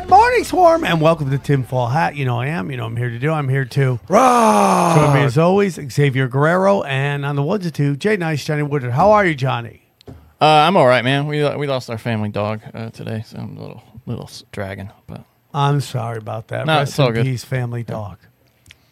Good morning, Swarm, and welcome to Tinfoil Hat. You know I am. You know I'm here to do. I'm here to. Join me as always, Xavier Guerrero, and on the ones and two, Jay Nice, Johnny Woodard. How are you, Johnny? Uh, I'm all right, man. We we lost our family dog uh, today, so I'm a little little s- dragging. But I'm sorry about that. No, Rest it's all in good. peace, family dog.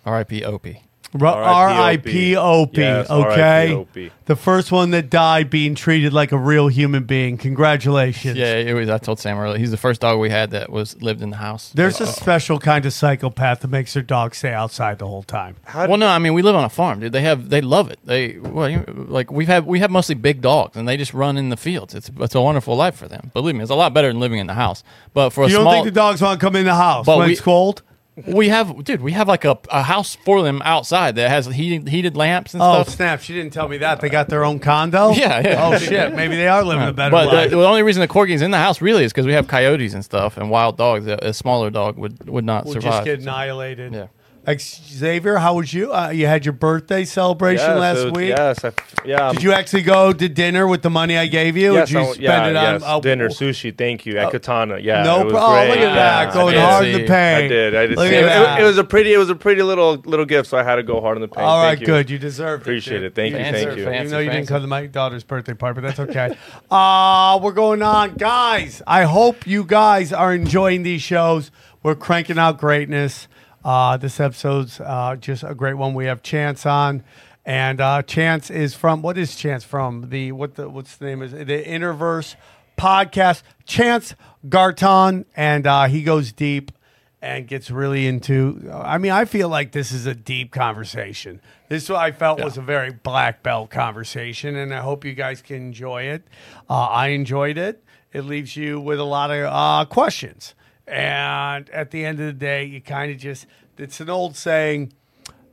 R.I.P. Opie. R.I.P.O.P. Yes, okay, R.I.P.O.P.. the first one that died being treated like a real human being. Congratulations. Yeah, it was. I told Sam earlier. He's the first dog we had that was lived in the house. There's a Uh, special kind of psychopath that makes their dog stay outside the whole time. well, no, I mean we live on a farm, dude. They have they love it. They well, you- like we've had we have mostly big dogs, and they just run in the fields. It's it's a wonderful life for them. Believe me, it's a lot better than living in the house. But for a You don't small, think the dogs want to come in the house But when we- it's cold? We have dude, we have like a, a house for them outside that has heated heated lamps and Oh stuff. snap! She didn't tell me that they got their own condo. Yeah, yeah. Oh shit! Maybe they are living a better But life. the, the only reason the corgi's in the house really is because we have coyotes and stuff and wild dogs. A, a smaller dog would would not we'll survive. just get annihilated. Yeah. Ex- Xavier, how was you? Uh, you had your birthday celebration Yes, last it was- week. Yes, I, yeah. Did you actually go to dinner with the money I gave you? Yes, did you I- spend yeah, it on yes, dinner, sushi. Thank you at Katana. Yeah, No it was problem. look at that, Yeah, going I hard did in the see. paint. I did. I did. Look see at it. that. It, it was a pretty. It was a pretty little little gift, so I had to go hard in the paint. All right, Thank you. good. You deserved Appreciate it. it. Thank you, Fancy, thank you. fancy. Even though you didn't come to my daughter's birthday party, but that's okay. uh, we're going on. Guys, I hope you guys are enjoying these shows. We're cranking out greatness. Uh, this episode's uh, just a great one. We have Chance on. And uh, Chance is from what is Chance from? The what the what's the name is it? the InnerVerse podcast. Chance Garton, and uh, he goes deep and gets really into. I mean, I feel like this is a deep conversation. This is what I felt was a very black belt conversation, and I hope you guys can enjoy it. Uh, I enjoyed it. It leaves you with a lot of uh, questions, and at the end of the day, you kind of just. It's an old saying: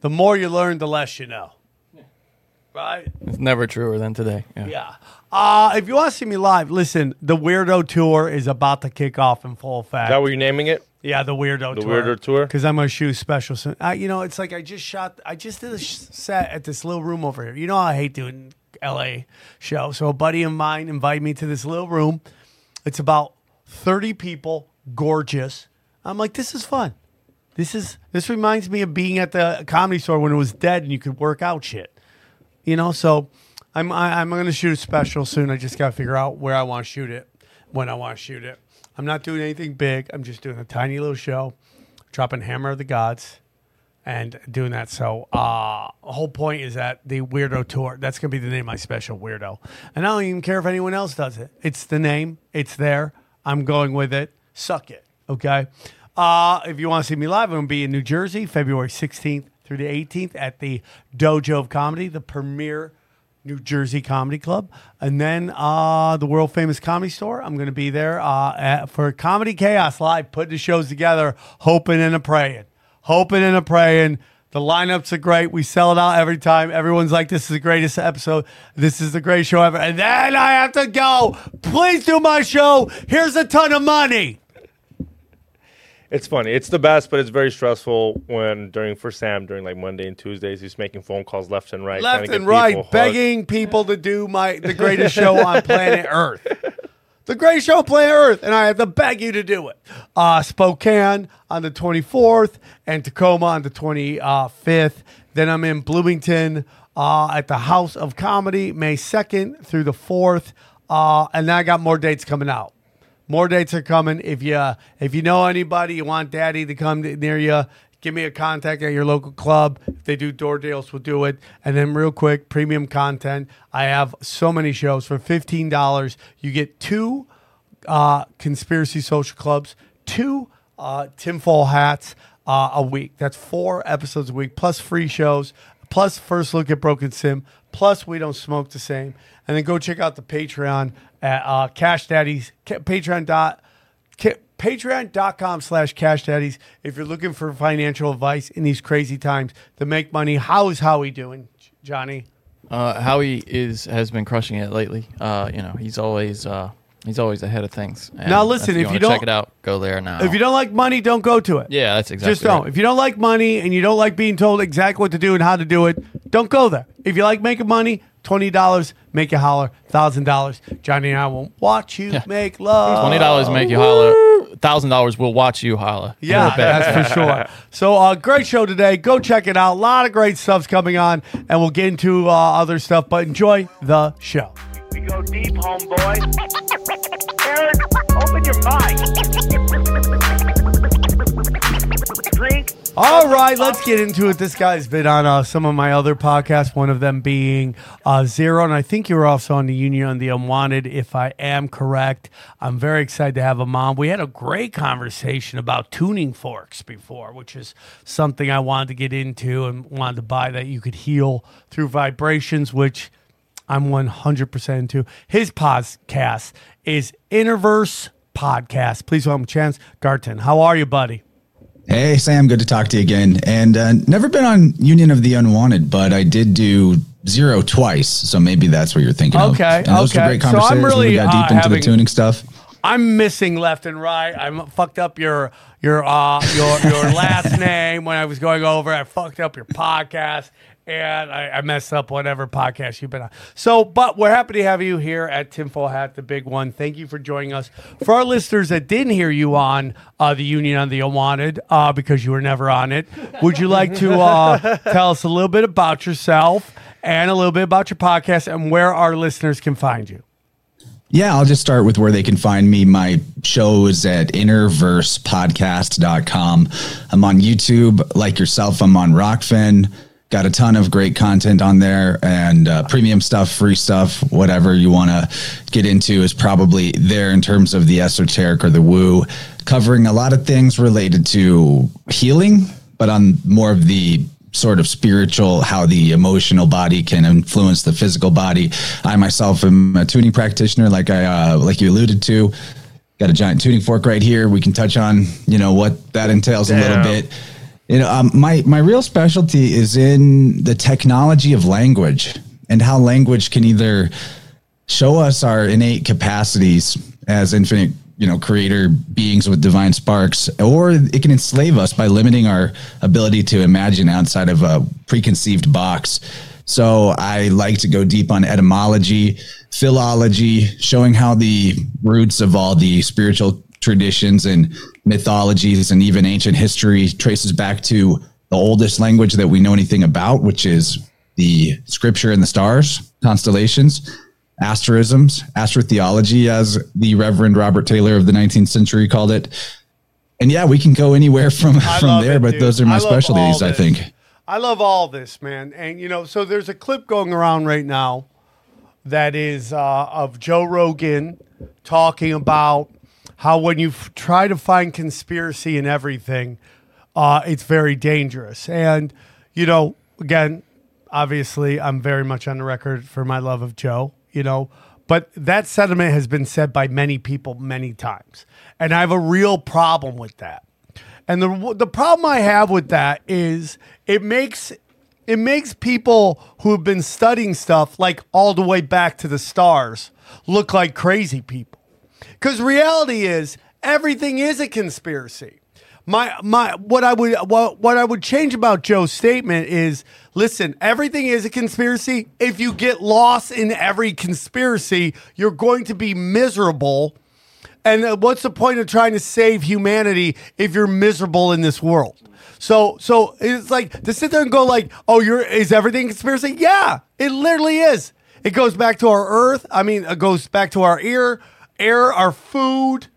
the more you learn, the less you know. Right? It's never truer than today. Yeah. Yeah. Uh, if you want to see me live, listen, the Weirdo Tour is about to kick off in full effect. Is that what you're naming it? Yeah, the weirdo The tour. Weirdo Tour? Because I'm gonna shoot special soon. Uh, you know, it's like I just shot. I just did a sh- set at this little room over here. You know, how I hate doing L.A. show. So a buddy of mine invited me to this little room. It's about 30 people, gorgeous. I'm like, this is fun. This is this reminds me of being at the comedy store when it was dead and you could work out shit. You know, so I'm I, I'm to shoot a special soon. I just got to figure out where I want to shoot it, when I want to shoot it. I'm not doing anything big. I'm just doing a tiny little show, dropping Hammer of the Gods, and doing that. So, uh, whole point is that the Weirdo Tour. That's to be the name of my special, Weirdo. And I don't even care if anyone else does it. It's the name. It's there. I'm going with it. Suck it. Okay. Uh, if you want to see me live, I'm going to be in New Jersey, February 16th through the 18th at the Dojo of Comedy, the premier New Jersey Comedy Club, and then uh, the world famous Comedy Store. I'm going to be there uh, at, for Comedy Chaos Live, putting the shows together, hoping and a praying, hoping and a praying. The lineups are great. We sell it out every time. Everyone's like, "This is the greatest episode. This is the greatest show ever." And then I have to go. Please do my show. Here's a ton of money. It's funny. It's the best, but it's very stressful when during for Sam during like Monday and Tuesdays he's making phone calls left and right, left and right, people begging people to do my the greatest show on planet Earth. The greatest show on planet Earth, and I have to beg you to do it. Uh, Spokane on the 24th and Tacoma on the 25th. Then I'm in Bloomington uh, at the House of Comedy May 2nd through the 4th. Uh, and then I got more dates coming out. More dates are coming. If you if you know anybody, you want Daddy to come to, near you, give me a contact at your local club. If they do door deals, we'll do it. And then real quick, premium content. I have so many shows for fifteen dollars. You get two uh, conspiracy social clubs, two uh, tinfoil hats uh, a week. That's four episodes a week, plus free shows, plus first look at Broken Sim, plus we don't smoke the same. And then go check out the Patreon at uh, Cash Daddies, Patreon dot patreon.com slash cash daddies if you're looking for financial advice in these crazy times to make money how is howie doing johnny Uh, Howie is has been crushing it lately. Uh, you know, he's always uh, he's always ahead of things. And Now listen, if you wanna don't- check it out, go there now. if you don't like money don't go to it yeah, that's exactly. just don't right. if you don't like money and you don't like being told exactly what to do and how to do it don't go there if you like making money $20 make you holler $1000 johnny and i will watch you Yeah. make love Twenty dollars make you holler. Thousand dollars will watch you holler. Yeah, that's for sure. So, uh, great show today. Go check it out. A lot of great stuff's coming on, and we'll get into uh, other stuff. But enjoy the show. We go deep, homeboy. Aaron, open your mind. Drink. All right, let's get into it. This guy's been on uh, some of my other podcasts, one of them being uh, Zero, and I think you were also on the Union on the Unwanted, if I am correct. I'm very excited to have him on. We had a great conversation about tuning forks before, which is something I wanted to get into and wanted to buy that you could heal through vibrations, which I'm 100% into. His podcast is InnerVerse Podcast. Please welcome Chance Garton. How are you, buddy? Hey, Sam, good to talk to you again. And uh, never been on Union of the Unwanted, but I did do zero twice. So maybe that's what you're thinking of. Okay, And those were okay. great So I'm really, we got uh, into having- the tuning stuff. I'm missing left and right. I'm fucked up your your uh your your last name when I was going over. I fucked up your podcast and I, I messed up whatever podcast you've been on. So, but we're happy to have you here at Tinfoil Hat, the big one. Thank you for joining us. For our listeners that didn't hear you on uh, the Union on the Unwanted uh, because you were never on it, would you like to uh, tell us a little bit about yourself and a little bit about your podcast and where our listeners can find you? Yeah, I'll just start with where they can find me. My show is at innerversepodcast.com. I'm on YouTube, like yourself. I'm on Rokfin. Got a ton of great content on there and uh, premium stuff, free stuff, whatever you want to get into is probably there in terms of the esoteric or the woo, covering a lot of things related to healing, but on more of the sort of spiritual, how the emotional body can influence the physical body. I myself am a tuning practitioner, like I uh, like you alluded to. Got a giant tuning fork right here. We can touch on you know what that entails a little bit. You know, um, my my real specialty is in the technology of language and how language can either show us our innate capacities as infinite you know creator beings with divine sparks or it can enslave us by limiting our ability to imagine outside of a preconceived box. So i like to go deep on etymology philology showing how the roots of all the spiritual traditions and mythologies and even ancient history traces back to the oldest language that we know anything about which is the scripture and the stars constellations asterisms, astrotheology, as the Reverend Robert Taylor of the 19th century called it. And yeah, we can go anywhere from I from there, it, but dude. those are my love specialties, I think. I love all this, man. And you know, so there's a clip going around right now that is uh, of Joe Rogan talking about how when you f- try to find conspiracy in everything, uh, it's very dangerous. And you know, again, obviously, I'm very much on the record for my love of Joe. You know, but that sentiment has been said by many people many times, and I have a real problem with that. And the the problem I have with that is it makes it makes people who have been studying stuff like all the way back to the stars look like crazy people. Cuz reality is everything is a conspiracy. My my what I would what, what I would change about Joe's statement is listen, everything is a conspiracy. If you get lost in every conspiracy, you're going to be miserable and uh, what's the point of trying to save humanity if you're miserable in this world? So, so it's like to sit there and go like, "Oh, you're is everything conspiracy?" Yeah, it literally is. It goes back to our Earth. I mean, it goes back to our ear, air, our food,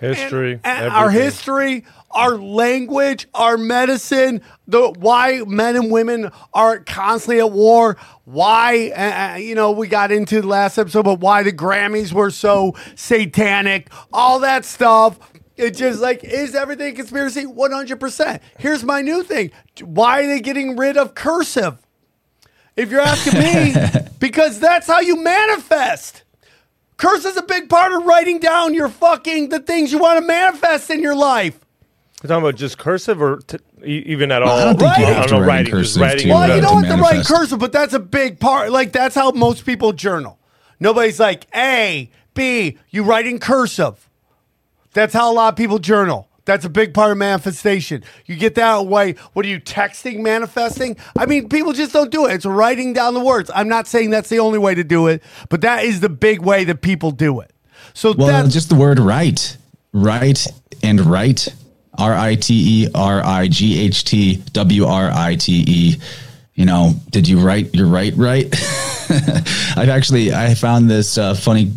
History. And our history, our language, our medicine, the why men and women are constantly at war. Why uh, uh, you know we got into the last episode, but why the Grammys were so satanic, all that stuff. It just like is everything a conspiracy? One hundred percent. Here's my new thing: Why are they getting rid of cursive? If you're asking me, because that's how you manifest. Curse is a big part of writing down your fucking the things you want to manifest in your life. You're talking about just cursive or t- e- even at all? I don't think you have to write writing, cursive writing. Well, you don't have to write cursive, but that's a big part. Like that's how most people journal. Nobody's like A, B, you write in cursive. That's how a lot of people journal. That's a big part of manifestation. You get that way. What are you texting, manifesting? I mean, people just don't do it. It's writing down the words. I'm not saying that's the only way to do it, but that is the big way that people do it. So Well, that's just the word right, right and right, R I T E R I G H T W R I T E. You know, did you write your right right? I've actually I found this uh, funny,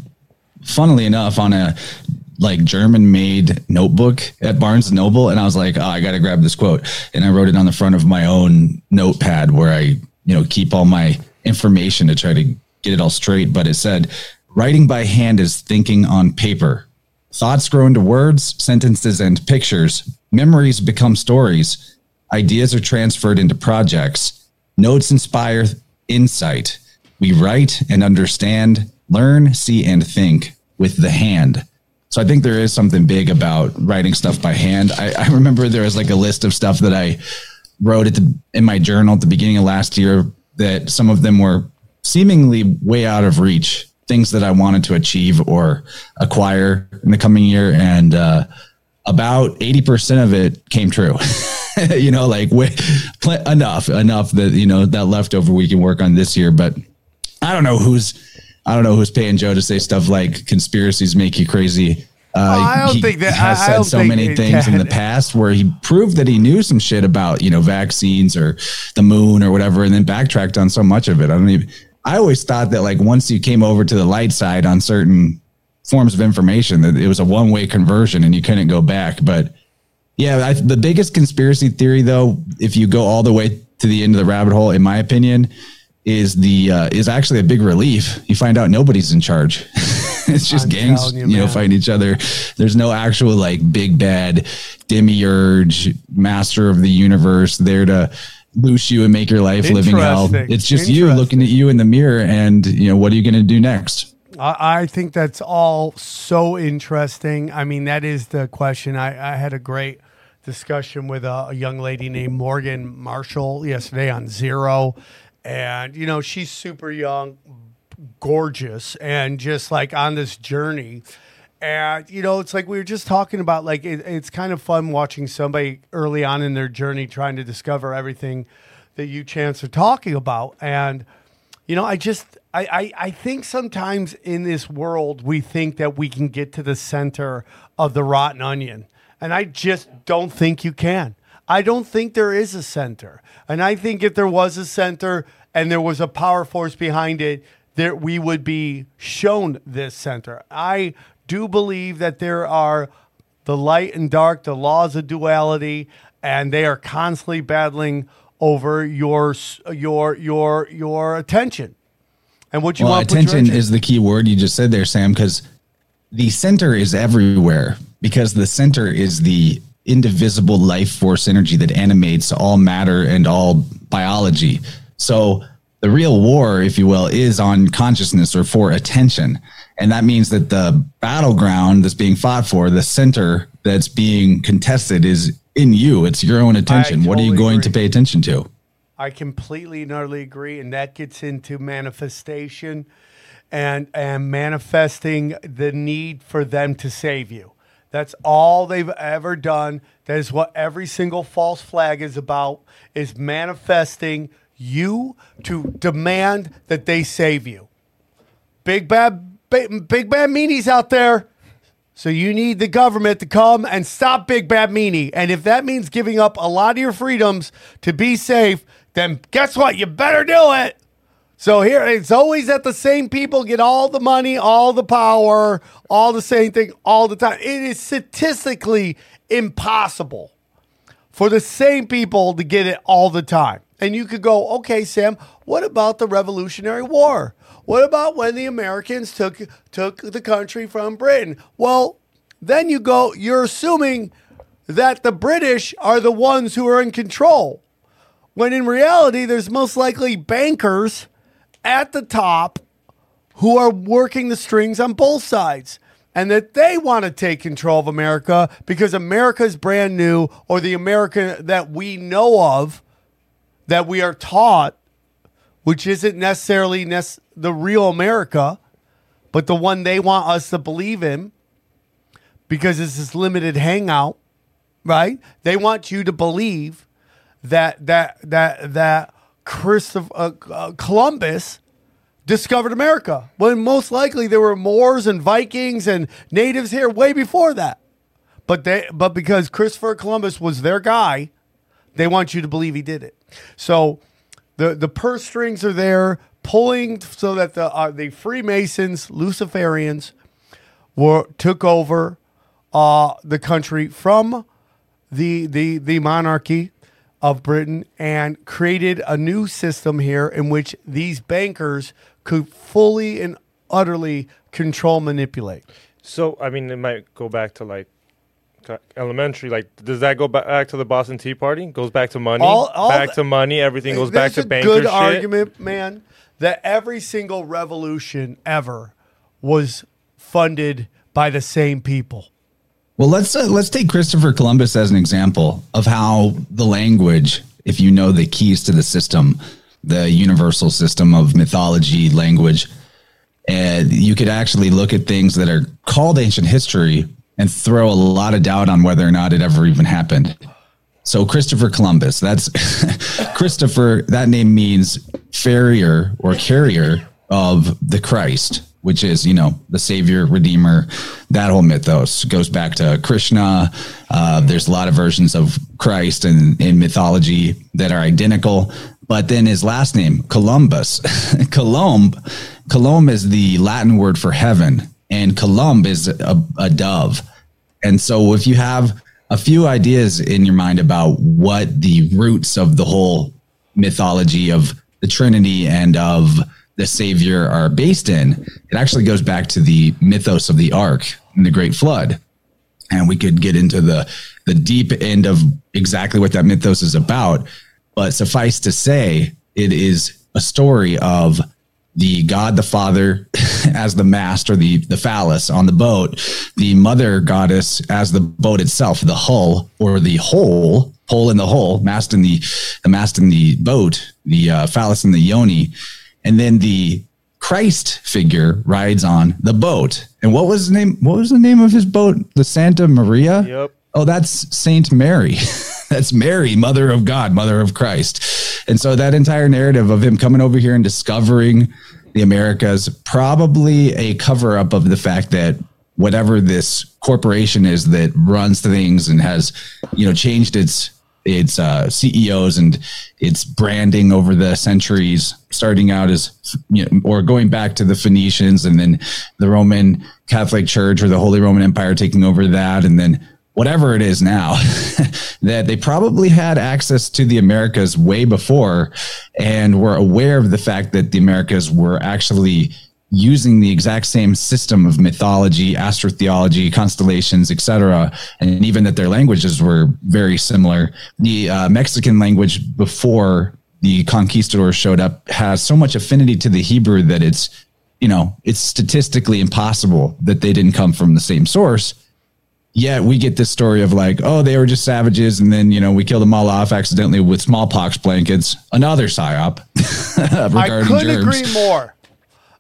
funnily enough, on a like German made notebook at Barnes Noble, and I was like, oh, I got to grab this quote, and I wrote it on the front of my own notepad where I you know keep all my information to try to get it all straight. But it said, writing by hand is thinking on paper. Thoughts grow into words, sentences, and pictures. Memories become stories. Ideas are transferred into projects. Notes inspire insight. We write and understand, learn, see, and think with the hand. So I think there is something big about writing stuff by hand. I, I remember there was like a list of stuff that I wrote at the, in my journal at the beginning of last year that some of them were seemingly way out of reach, things that I wanted to achieve or acquire in the coming year. And uh, about 80% of it came true. you know, like pl- enough, enough that, you know, that leftover we can work on this year. But I don't know who's, I don't know who's paying Joe to say stuff like conspiracies make you crazy. Uh, I don't he think that- has I- said so many things in the past where he proved that he knew some shit about you know vaccines or the moon or whatever, and then backtracked on so much of it. I don't even. I always thought that like once you came over to the light side on certain forms of information, that it was a one way conversion and you couldn't go back. But yeah, I, the biggest conspiracy theory, though, if you go all the way to the end of the rabbit hole, in my opinion, is the uh, is actually a big relief. You find out nobody's in charge. it's just I'm gangs, you, you, know, fighting each other. There's no actual like big bad demiurge, master of the universe there to loose you and make your life living hell. It's just you looking at you in the mirror, and you know what are you going to do next? I, I think that's all so interesting. I mean, that is the question. I, I had a great discussion with a, a young lady named Morgan Marshall yesterday on Zero. And, you know, she's super young, gorgeous, and just like on this journey. And, you know, it's like we were just talking about, like, it, it's kind of fun watching somebody early on in their journey trying to discover everything that you chance are talking about. And, you know, I just I, I I think sometimes in this world we think that we can get to the center of the rotten onion. And I just don't think you can. I don't think there is a center. And I think if there was a center and there was a power force behind it, there we would be shown this center. I do believe that there are the light and dark, the laws of duality, and they are constantly battling over your your your your attention and what you well, want. to attention is the key word you just said there, Sam, because the center is everywhere because the center is the indivisible life force energy that animates all matter and all biology. So the real war, if you will, is on consciousness or for attention. And that means that the battleground that's being fought for, the center that's being contested is in you. It's your own attention. what are you totally going to pay attention to? I completely and utterly agree, and that gets into manifestation and and manifesting the need for them to save you. That's all they've ever done. That is what every single false flag is about: is manifesting you to demand that they save you. Big bad, big, bad meanies out there. So you need the government to come and stop Big Bad Meanie. And if that means giving up a lot of your freedoms to be safe, then guess what? You better do it. So here it's always that the same people get all the money, all the power, all the same thing all the time. It is statistically impossible for the same people to get it all the time. And you could go, okay, Sam, what about the Revolutionary War? What about when the Americans took took the country from Britain? Well, then you go, you're assuming that the British are the ones who are in control. When in reality, there's most likely bankers at the top who are working the strings on both sides and that they want to take control of America because America's brand new or the America that we know of that we are taught which isn't necessarily nec- the real America but the one they want us to believe in because it's this limited hangout right? They want you to believe that that that that Christopher uh, uh, Columbus discovered America when most likely there were Moors and Vikings and natives here way before that. But they but because Christopher Columbus was their guy, they want you to believe he did it. So the the purse strings are there pulling so that the uh, the Freemasons, Luciferians were took over uh, the country from the the the monarchy of Britain and created a new system here in which these bankers could fully and utterly control manipulate. So I mean, it might go back to like elementary. Like, does that go back to the Boston Tea Party? Goes back to money. All- all back the- to money. Everything goes back to a banker good shit. argument, man, that every single revolution ever was funded by the same people. Well, let's uh, let's take Christopher Columbus as an example of how the language, if you know the keys to the system, the universal system of mythology, language, and you could actually look at things that are called ancient history and throw a lot of doubt on whether or not it ever even happened. So Christopher Columbus, that's Christopher, that name means farrier or carrier of the Christ, which is, you know, the savior, redeemer. That whole mythos goes back to Krishna. Uh, there's a lot of versions of Christ in, in mythology that are identical. But then his last name, Columbus, Columb, Columb is the Latin word for heaven, and Columb is a, a dove. And so if you have a few ideas in your mind about what the roots of the whole mythology of the Trinity and of the Savior are based in, it actually goes back to the mythos of the ark and the great flood. And we could get into the the deep end of exactly what that mythos is about. But suffice to say, it is a story of the God the Father as the mast or the, the phallus on the boat, the mother goddess as the boat itself, the hull or the hole, hole in the hull, mast in the the mast in the boat, the uh, phallus in the yoni, and then the Christ figure rides on the boat. And what was the name? What was the name of his boat? The Santa Maria. Yep. Oh, that's Saint Mary. that's Mary, Mother of God, Mother of Christ. And so that entire narrative of him coming over here and discovering the Americas, probably a cover up of the fact that whatever this corporation is that runs things and has, you know, changed its its uh, CEOs and its branding over the centuries, starting out as you know, or going back to the Phoenicians and then the Roman Catholic Church or the Holy Roman Empire taking over that, and then whatever it is now, that they probably had access to the Americas way before and were aware of the fact that the Americas were actually using the exact same system of mythology, astrotheology, constellations, etc., and even that their languages were very similar. The uh, Mexican language before the conquistadors showed up has so much affinity to the Hebrew that it's you know it's statistically impossible that they didn't come from the same source. Yet we get this story of like, oh, they were just savages, and then you know we killed them all off accidentally with smallpox blankets. Another psyop. I regarding couldn't germs. agree more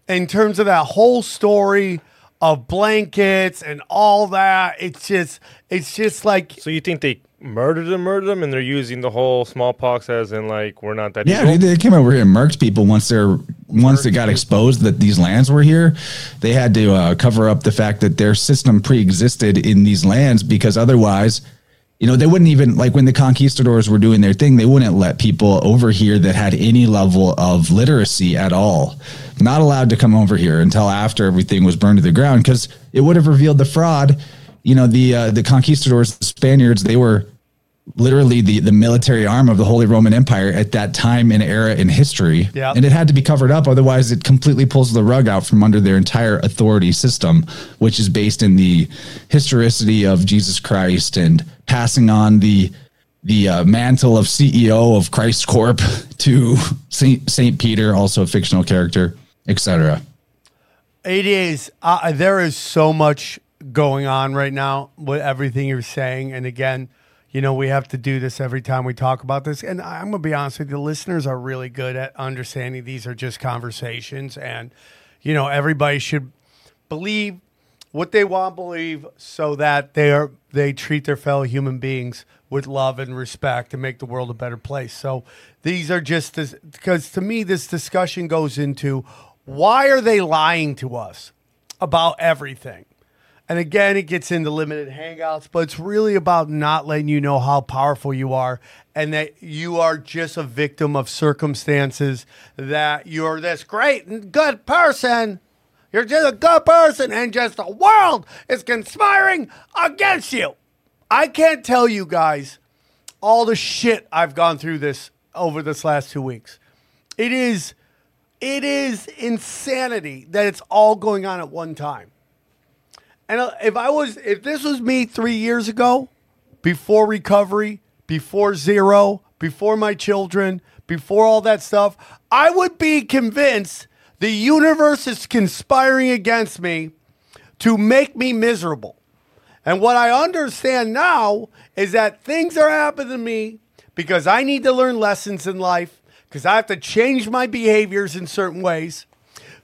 in terms of that whole story of blankets and all that. It's just, it's just like So you think they murdered them, murdered them, and they're using the whole smallpox as in like we're not that Yeah, evil? they, they came over here and murked people once they're once they got exposed that these lands were here. They had to uh, cover up the fact that their system pre-existed in these lands because otherwise, you know, they wouldn't even like when the conquistadors were doing their thing, they wouldn't let people over here that had any level of literacy at all. Not allowed to come over here until after everything was burned to the ground because it would have revealed the fraud. You know, the uh, the conquistadors, the Spaniards, they were literally the the military arm of the Holy Roman Empire at that time and era in history. Yep. And it had to be covered up, otherwise it completely pulls the rug out from under their entire authority system, which is based in the historicity of Jesus Christ and passing on the the uh, mantle of CEO of Christ Corp to Saint Saint Peter, also a fictional character, etc. It is. Uh, there is so much going on right now with everything you're saying. And again, you know, we have to do this every time we talk about this. And I'm going to be honest with you, the listeners are really good at understanding these are just conversations. And, you know, everybody should believe what they want to believe so that they are they treat their fellow human beings with love and respect and make the world a better place. So these are just because to me this discussion goes into why are they lying to us about everything? And again, it gets into limited hangouts, but it's really about not letting you know how powerful you are and that you are just a victim of circumstances, that you're this great and good person. You're just a good person, and just the world is conspiring against you. I can't tell you guys all the shit I've gone through this over this last two weeks. It is, it is insanity that it's all going on at one time. And uh, if I was, if this was me three years ago, before recovery, before zero, before my children, before all that stuff, I would be convinced the universe is conspiring against me to make me miserable. And what I understand now is that things are happening to me because I need to learn lessons in life, because I have to change my behaviors in certain ways,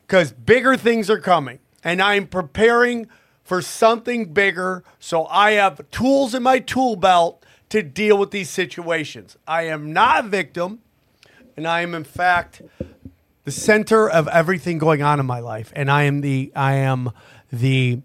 because bigger things are coming. And I'm preparing for something bigger. So I have tools in my tool belt to deal with these situations. I am not a victim, and I am, in fact, the center of everything going on in my life. And I am the, I am the,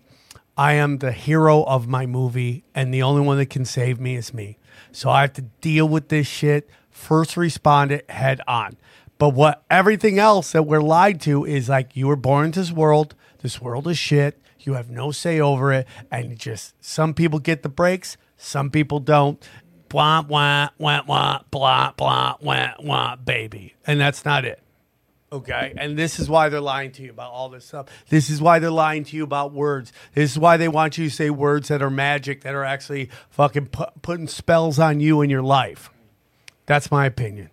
I am the hero of my movie, and the only one that can save me is me. So I have to deal with this shit, first respond it head on. But what everything else that we're lied to is like you were born into this world. This world is shit. You have no say over it, and just some people get the breaks, some people don't. Blah blah wah wah blah blah wah wah baby, and that's not it. Okay. And this is why they're lying to you about all this stuff. This is why they're lying to you about words. This is why they want you to say words that are magic, that are actually fucking pu- putting spells on you in your life. That's my opinion.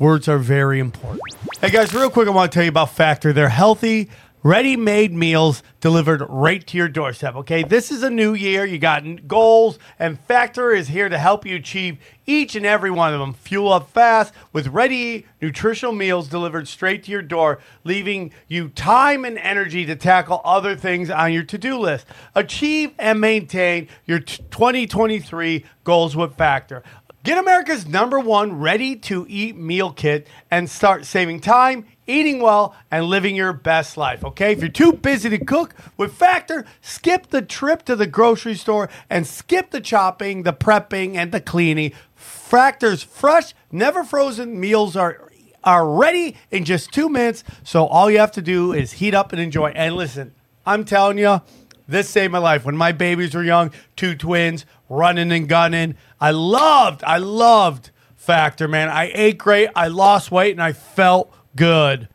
Words are very important. Hey guys, real quick, I want to tell you about Factor. They're healthy, ready made meals delivered right to your doorstep. Okay, this is a new year. You got goals, and Factor is here to help you achieve each and every one of them. Fuel up fast with ready nutritional meals delivered straight to your door, leaving you time and energy to tackle other things on your to do list. Achieve and maintain your t- 2023 goals with Factor. Get America's number one ready to eat meal kit and start saving time, eating well, and living your best life. Okay? If you're too busy to cook with Factor, skip the trip to the grocery store and skip the chopping, the prepping, and the cleaning. Factor's fresh, never frozen meals are are ready in just two minutes. So all you have to do is heat up and enjoy. And listen, I'm telling you, this saved my life. When my babies were young, two twins, running and gunning. I loved, I loved Factor, man. I ate great, I lost weight, and I felt good.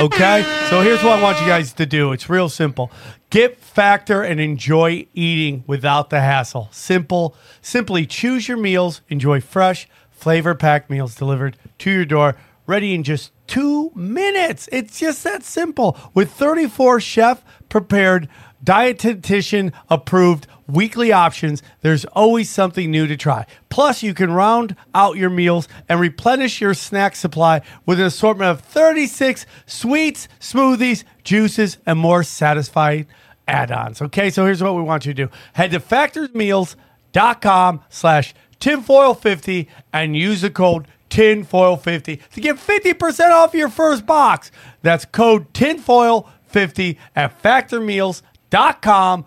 Okay, so here's what I want you guys to do. It's real simple. Get Factor and enjoy eating without the hassle. Simple. Simply choose your meals, enjoy fresh, flavor packed meals delivered to your door, ready in just two minutes. It's just that simple. With 34 chef prepared, dietitian approved weekly options, there's always something new to try. Plus, you can round out your meals and replenish your snack supply with an assortment of 36 sweets, smoothies, juices, and more satisfying add-ons. Okay, so here's what we want you to do. Head to factorsmeals.com slash tinfoil50 and use the code tinfoil50 to get 50% off your first box. That's code tinfoil50 at factormeals.com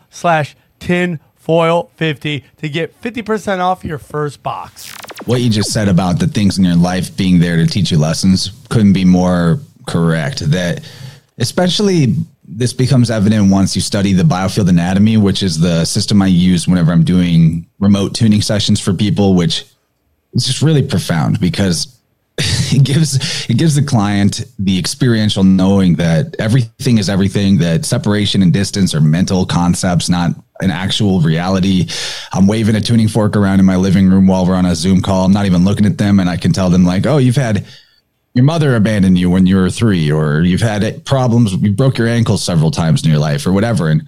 slash tinfoil50. foil50 to get 50% off your first box. what you just said about the things in your life being there to teach you lessons couldn't be more correct. That especially this becomes evident once you study the biofield anatomy, which is the system I use whenever I'm doing remote tuning sessions for people, which is just really profound because it gives it gives the client the experiential knowing that everything is everything that separation and distance are mental concepts not an actual reality. I'm waving a tuning fork around in my living room while we're on a zoom call. I'm not even looking at them and i can tell them like oh you've had your mother abandoned you when you were three or you've had problems you broke your ankle several times in your life or whatever. And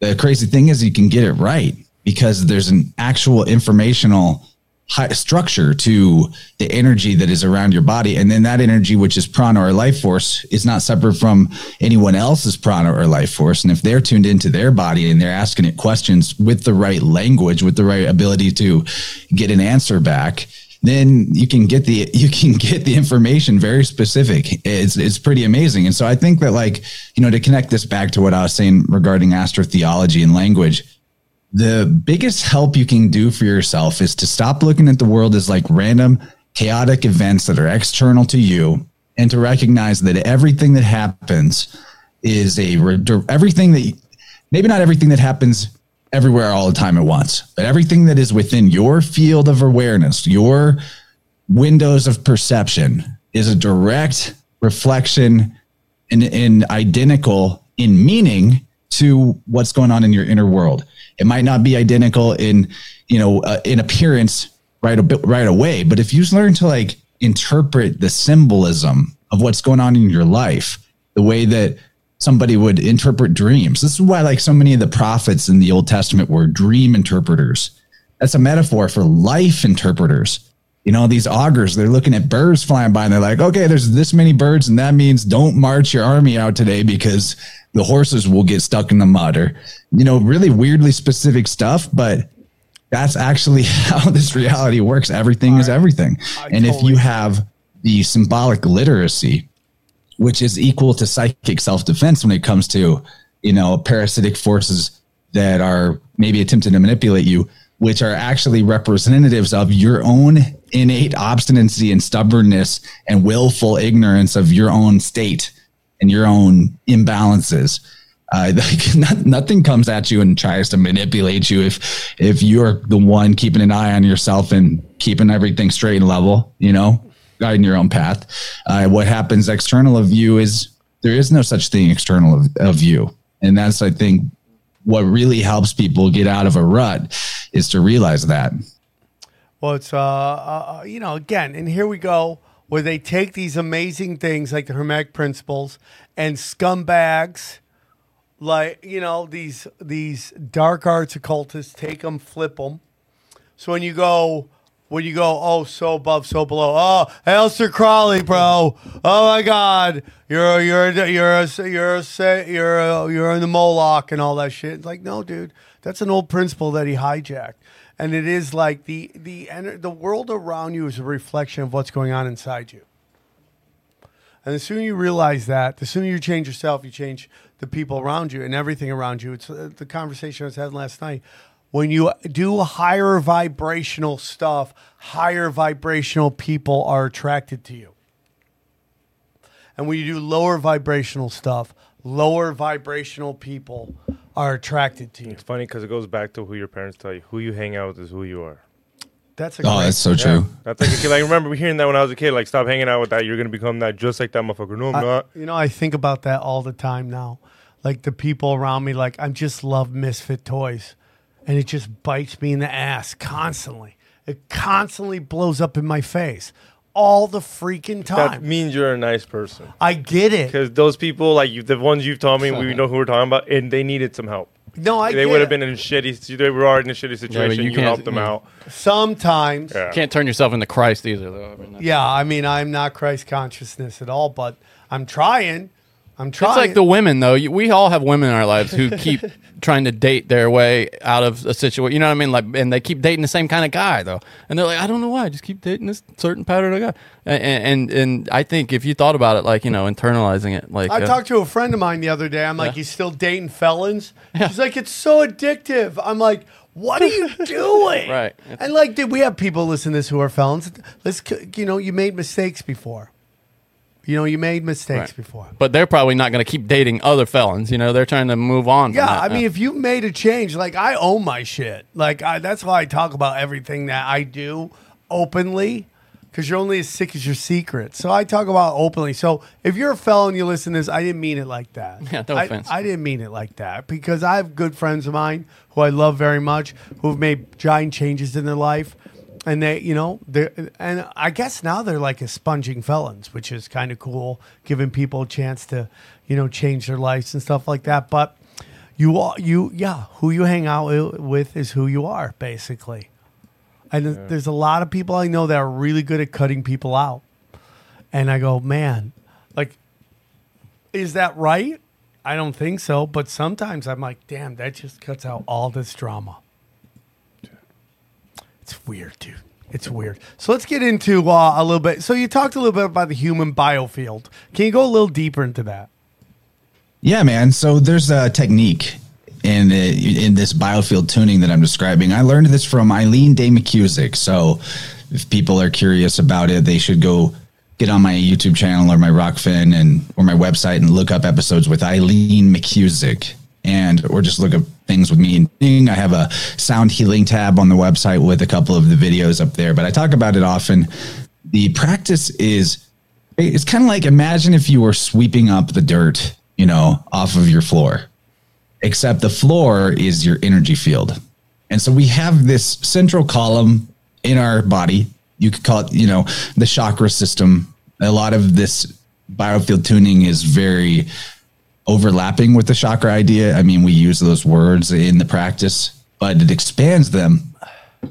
the crazy thing is you can get it right because there's an actual informational high structure to the energy that is around your body. And then that energy which is prana or life force is not separate from anyone else's prana or life force. And if they're tuned into their body and they're asking it questions with the right language with the right ability to get an answer back then you can get the you can get the information very specific. It's it's pretty amazing. And so i think that like you know to connect this back to what i was saying regarding astrotheology and language the biggest help you can do for yourself is to stop looking at the world as like random chaotic events that are external to you and to recognize that everything that happens is a everything that maybe not everything that happens everywhere all the time at once but everything that is within your field of awareness your windows of perception is a direct reflection and, and identical in meaning to what's going on in your inner world it might not be identical in, you know, uh, in appearance right a bit right away, but if you learn to like interpret the symbolism of what's going on in your life, the way that somebody would interpret dreams. This is why like so many of the prophets in the Old Testament were dream interpreters. That's a metaphor for life interpreters. You know, these augurs, they're looking at birds flying by and they're like, okay, there's this many birds, and that means don't march your army out today because the horses will get stuck in the mud or you know really weirdly specific stuff but that's actually how this reality works. Everything is everything. I and if you have the symbolic literacy which is equal to psychic self-defense when it comes to you know parasitic forces that are maybe attempting to manipulate you which are actually representatives of your own innate obstinacy and stubbornness and willful ignorance of your own state and your own imbalances. Uh, like not, nothing comes at you and tries to manipulate you if if you're the one keeping an eye on yourself and keeping everything straight and level. You know, guiding your own path. Uh, what happens external of you is there is no such thing external of, of you, and that's I think what really helps people get out of a rut is to realize that. Well, it's uh, uh, you know, again, and here we go, where they take these amazing things like the Hermetic principles and scumbags, like you know these these dark arts occultists take them, flip them. So when you go, when you go, oh, so above, so below. Oh, Aleister Crowley, bro. Oh my God, you're you're you're a, you're a, you're a, you're in the Moloch and all that shit. It's like, no, dude, that's an old principle that he hijacked, and it is like the the the world around you is a reflection of what's going on inside you. And the sooner you realize that, the sooner you change yourself, you change the people around you and everything around you. It's uh, the conversation I was having last night. When you do higher vibrational stuff, higher vibrational people are attracted to you. And when you do lower vibrational stuff, lower vibrational people are attracted to you. It's funny because it goes back to who your parents tell you. Who you hang out with is who you are. That's a Oh, great- that's so Yeah. true. That's like a kid. Like, I remember hearing that when I was a kid. Like, stop hanging out with that. You're gonna become that, just like that motherfucker. No, I'm I- not. you know, I think about that all the time now. Like the people around me, like I just love misfit toys, and it just bites me in the ass constantly. It constantly blows up in my face all the freaking time. That means you're a nice person. I get it. Because those people, like you, the ones you've told me, we know who we're talking about, and they needed some help. No, I they would have been in a shitty. They were already in a shitty situation. you you can't- helped them yeah. out. Sometimes, Yeah. Can't turn yourself into Christ either, though. I mean, that's- yeah. I mean, I'm not Christ consciousness at all, but I'm trying. I'm trying. It's like the women though. We all have women in our lives who keep trying to date their way out of a situation. You know what I mean? Like, and they keep dating the same kind of guy though, and they're like, I don't know why. I just keep dating this certain pattern of guy. And and, and I think if you thought about it, like you know, internalizing it, like I uh, talked to a friend of mine the other day. I'm like, Yeah. he's still dating felons. She's like, it's so addictive. I'm like, what are you doing? Right. And like, did we have people listen to this who are felons? Let's, you know, you made mistakes before. You know, you made mistakes Right. before. But they're probably not going to keep dating other felons. You know, they're trying to move on. From Yeah, that. I mean, if you made a change, like I own my shit. Like I, that's why I talk about everything that I do openly, because you're only as sick as your secret. So I talk about openly. So if you're a felon, you listen to this. I didn't mean it like that. Yeah, no I, offense. I didn't mean it like that because I have good friends of mine who I love very much who have made giant changes in their life. And they, you know, they and I guess now they're like expunging felons, which is kind of cool, giving people a chance to, you know, change their lives and stuff like that. But you you yeah who you hang out with is who you are basically. And there's a lot of people i know that are really good at cutting people out. And i go man like is that right? I don't think so but sometimes i'm like damn that just cuts out all this drama it's weird dude it's weird so let's get into uh, a little bit so you talked a little bit about the human biofield can you go a little deeper into that Yeah, man. So there's a technique in in this biofield tuning that I'm describing. I learned this from Eileen Day McKusick. So if people are curious about it, they should go get on my YouTube channel or my Rokfin and or my website and look up episodes with Eileen McKusick. And or just look up things with me. I have a sound healing tab on the website with a couple of the videos up there, but I talk about it often. The practice is it's kind of like imagine if you were sweeping up the dirt, you know, off of your floor, except the floor is your energy field. And so we have this central column in our body. You could call it, you know, the chakra system. A lot of this biofield tuning is very overlapping with the chakra idea. I mean, we use those words in the practice, but it expands them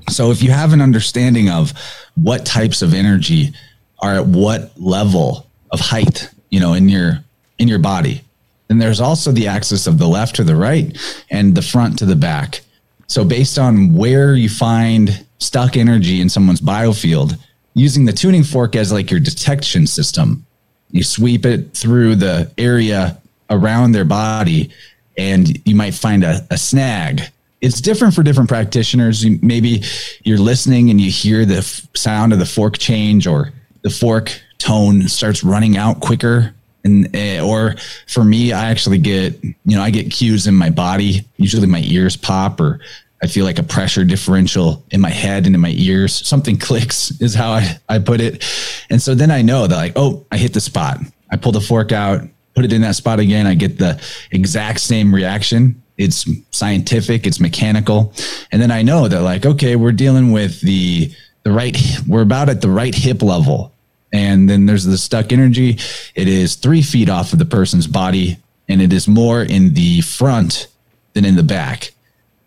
so if you have an understanding of what types of energy are at what level of height, you know, in your in your body, then there's also the axis of the left to the right and the front to the back. So based on where you find stuck energy in someone's biofield, using the tuning fork as like your detection system, you sweep it through the area around their body and you might find a, a snag. It's different for different practitioners. You- maybe you're listening and you hear the f- sound of the fork change or the fork tone starts running out quicker. And uh, or for me i actually get you know i get cues in my body. Usually my ears pop or i feel like a pressure differential in my head and in my ears. Something clicks is how i, I put it. And so then i know that like oh i hit the spot. I pull the fork out put it in that spot again i get the exact same reaction. It's scientific it's mechanical. And then i know that like okay we're dealing with the the right we're about at the right hip level. And then there's the stuck energy. It is three feet off of the person's body and it is more in the front than in the back.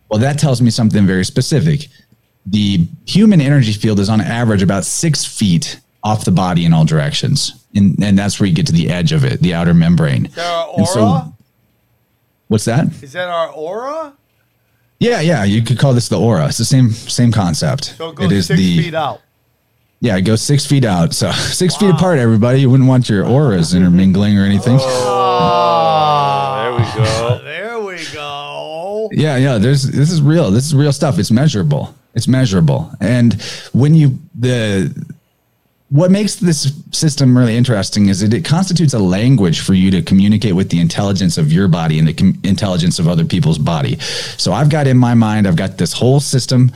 Well that tells me something very specific. The human energy field is on average about six feet off the body in all directions and, and that's where you get to the edge of it the outer membrane there are And so- aura what's that is that our aura Yeah, yeah, you could call this the aura. It's the same same concept. so it goes six feet out Yeah, it goes six feet out. So six feet apart, everybody. You wouldn't want your auras intermingling or anything. Oh. Ah. There we go. there we go Yeah, yeah. There's this is real. This is real stuff. It's measurable. It's measurable. And when you the what makes this system really interesting is that it constitutes a language for you to communicate with the intelligence of your body and the com- intelligence of other people's body. So I've got in my mind, I've got this whole system,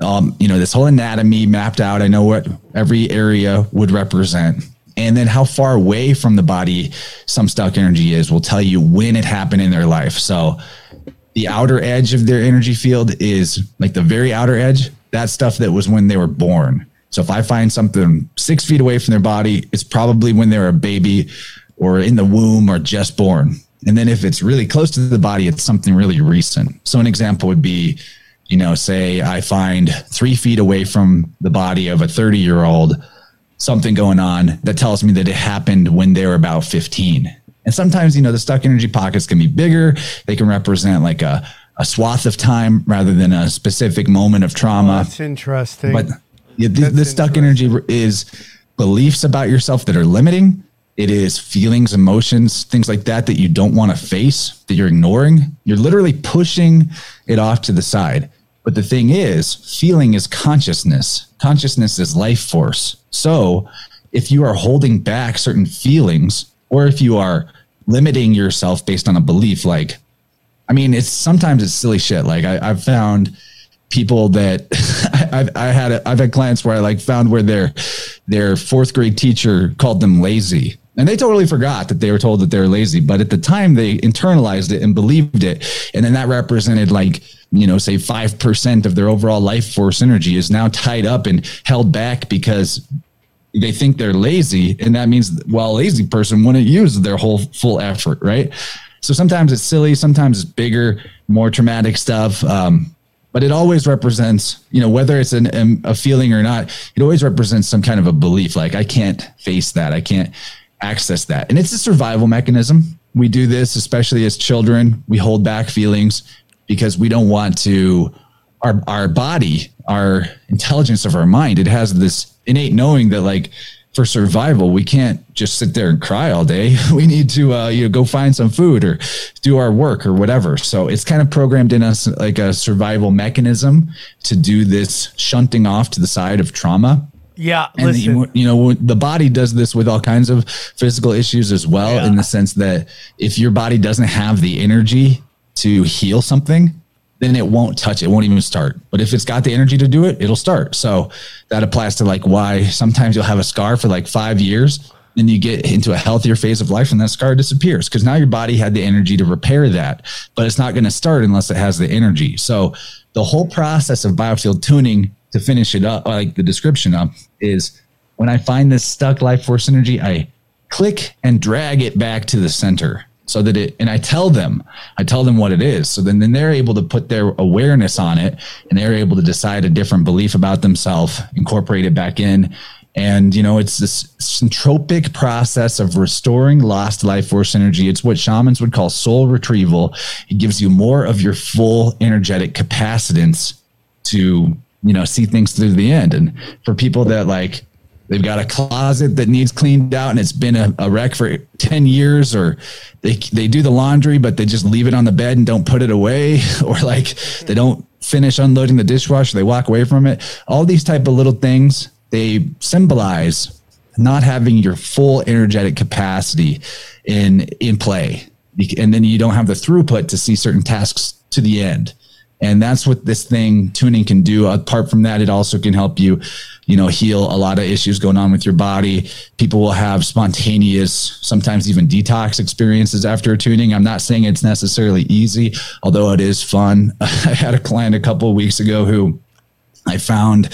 um, you know, this whole anatomy mapped out. I know what every area would represent. And then how far away from the body some stuck energy is will tell you when it happened in their life. So the outer edge of their energy field is like the very outer edge. that stuff that was when they were born. So if I find something six feet away from their body, it's probably when they were a baby or in the womb or just born. And then if it's really close to the body, it's something really recent. So an example would be, you know, say I find three feet away from the body of a 30 year old something going on that tells me that it happened when they were about 15. And sometimes, you know, the stuck energy pockets can be bigger. They can represent like a, a swath of time rather than a specific moment of trauma. Oh, that's interesting. But yeah, the stuck energy is beliefs about yourself that are limiting. It is feelings, emotions, things like that that you don't want to face, that you're ignoring. You're literally pushing it off to the side. But the thing is, feeling is consciousness. Consciousness is life force. So if you are holding back certain feelings, or if you are limiting yourself based on a belief, like, I mean, it's sometimes it's silly shit. Like I, I've found people that I've I had a, I've had clients where I like found where their their fourth grade teacher called them lazy. And they totally forgot that they were told that they were lazy, but at the time they internalized it and believed it. And then that represented like, you know, say 5% of their overall life force energy is now tied up and held back because they think they're lazy. And that means, well, a lazy person wouldn't use their whole full effort, right? So sometimes it's silly, sometimes it's bigger, more traumatic stuff. Um, but it always represents, you know, whether it's an, a feeling or not, it always represents some kind of a belief. Like I can't face that. I can't access that. And it's a survival mechanism. We do this, especially as children. We hold back feelings because we don't want to, our, our body, our intelligence of our mind, it has this innate knowing that like for survival, we can't just sit there and cry all day. We need to, uh, you know, go find some food or do our work or whatever. So it's kind of programmed in us like a survival mechanism to do this shunting off to the side of trauma. yeah, And the, you know, the body does this with all kinds of physical issues as well, Yeah. in the sense that if your body doesn't have the energy to heal something, then it won't touch it, won't even start. But if it's got the energy to do it, it'll start. So that applies to like why sometimes you'll have a scar for like five years, then you get into a healthier phase of life and that scar disappears because now your body had the energy to repair that, but it's not going to start unless it has the energy. So the whole process of biofield tuning to finish it up, like the description up, is when I find this stuck life force energy, I click and drag it back to the center so that it and I tell them, I tell them what it is. So then, then they're able to put their awareness on it and they're able to decide a different belief about themselves, incorporate it back in. And you know, it's this centropic process of restoring lost life force energy. It's what shamans would call soul retrieval. It gives you more of your full energetic capacitance to, you know, see things through the end. And for people that like they've got a closet that needs cleaned out and it's been a, a wreck for 10 years or they they do the laundry but they just leave it on the bed and don't put it away or like they don't finish unloading the dishwasher they walk away from it. All these type of little things they symbolize not having your full energetic capacity in in play. And then you don't have the throughput to see certain tasks to the end and that's what this thing tuning can do. Apart from that it also can help you you know heal a lot of issues going on with your body. People will have spontaneous sometimes even detox experiences after tuning. I'm not saying it's necessarily easy although it is fun. I had a client a couple of weeks ago who i found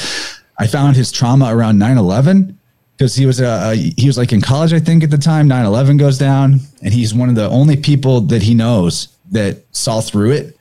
i found his trauma around 9-11 because he was uh, he was like in college i think at the time. 9-11 goes down and he's one of the only people that he knows that saw through it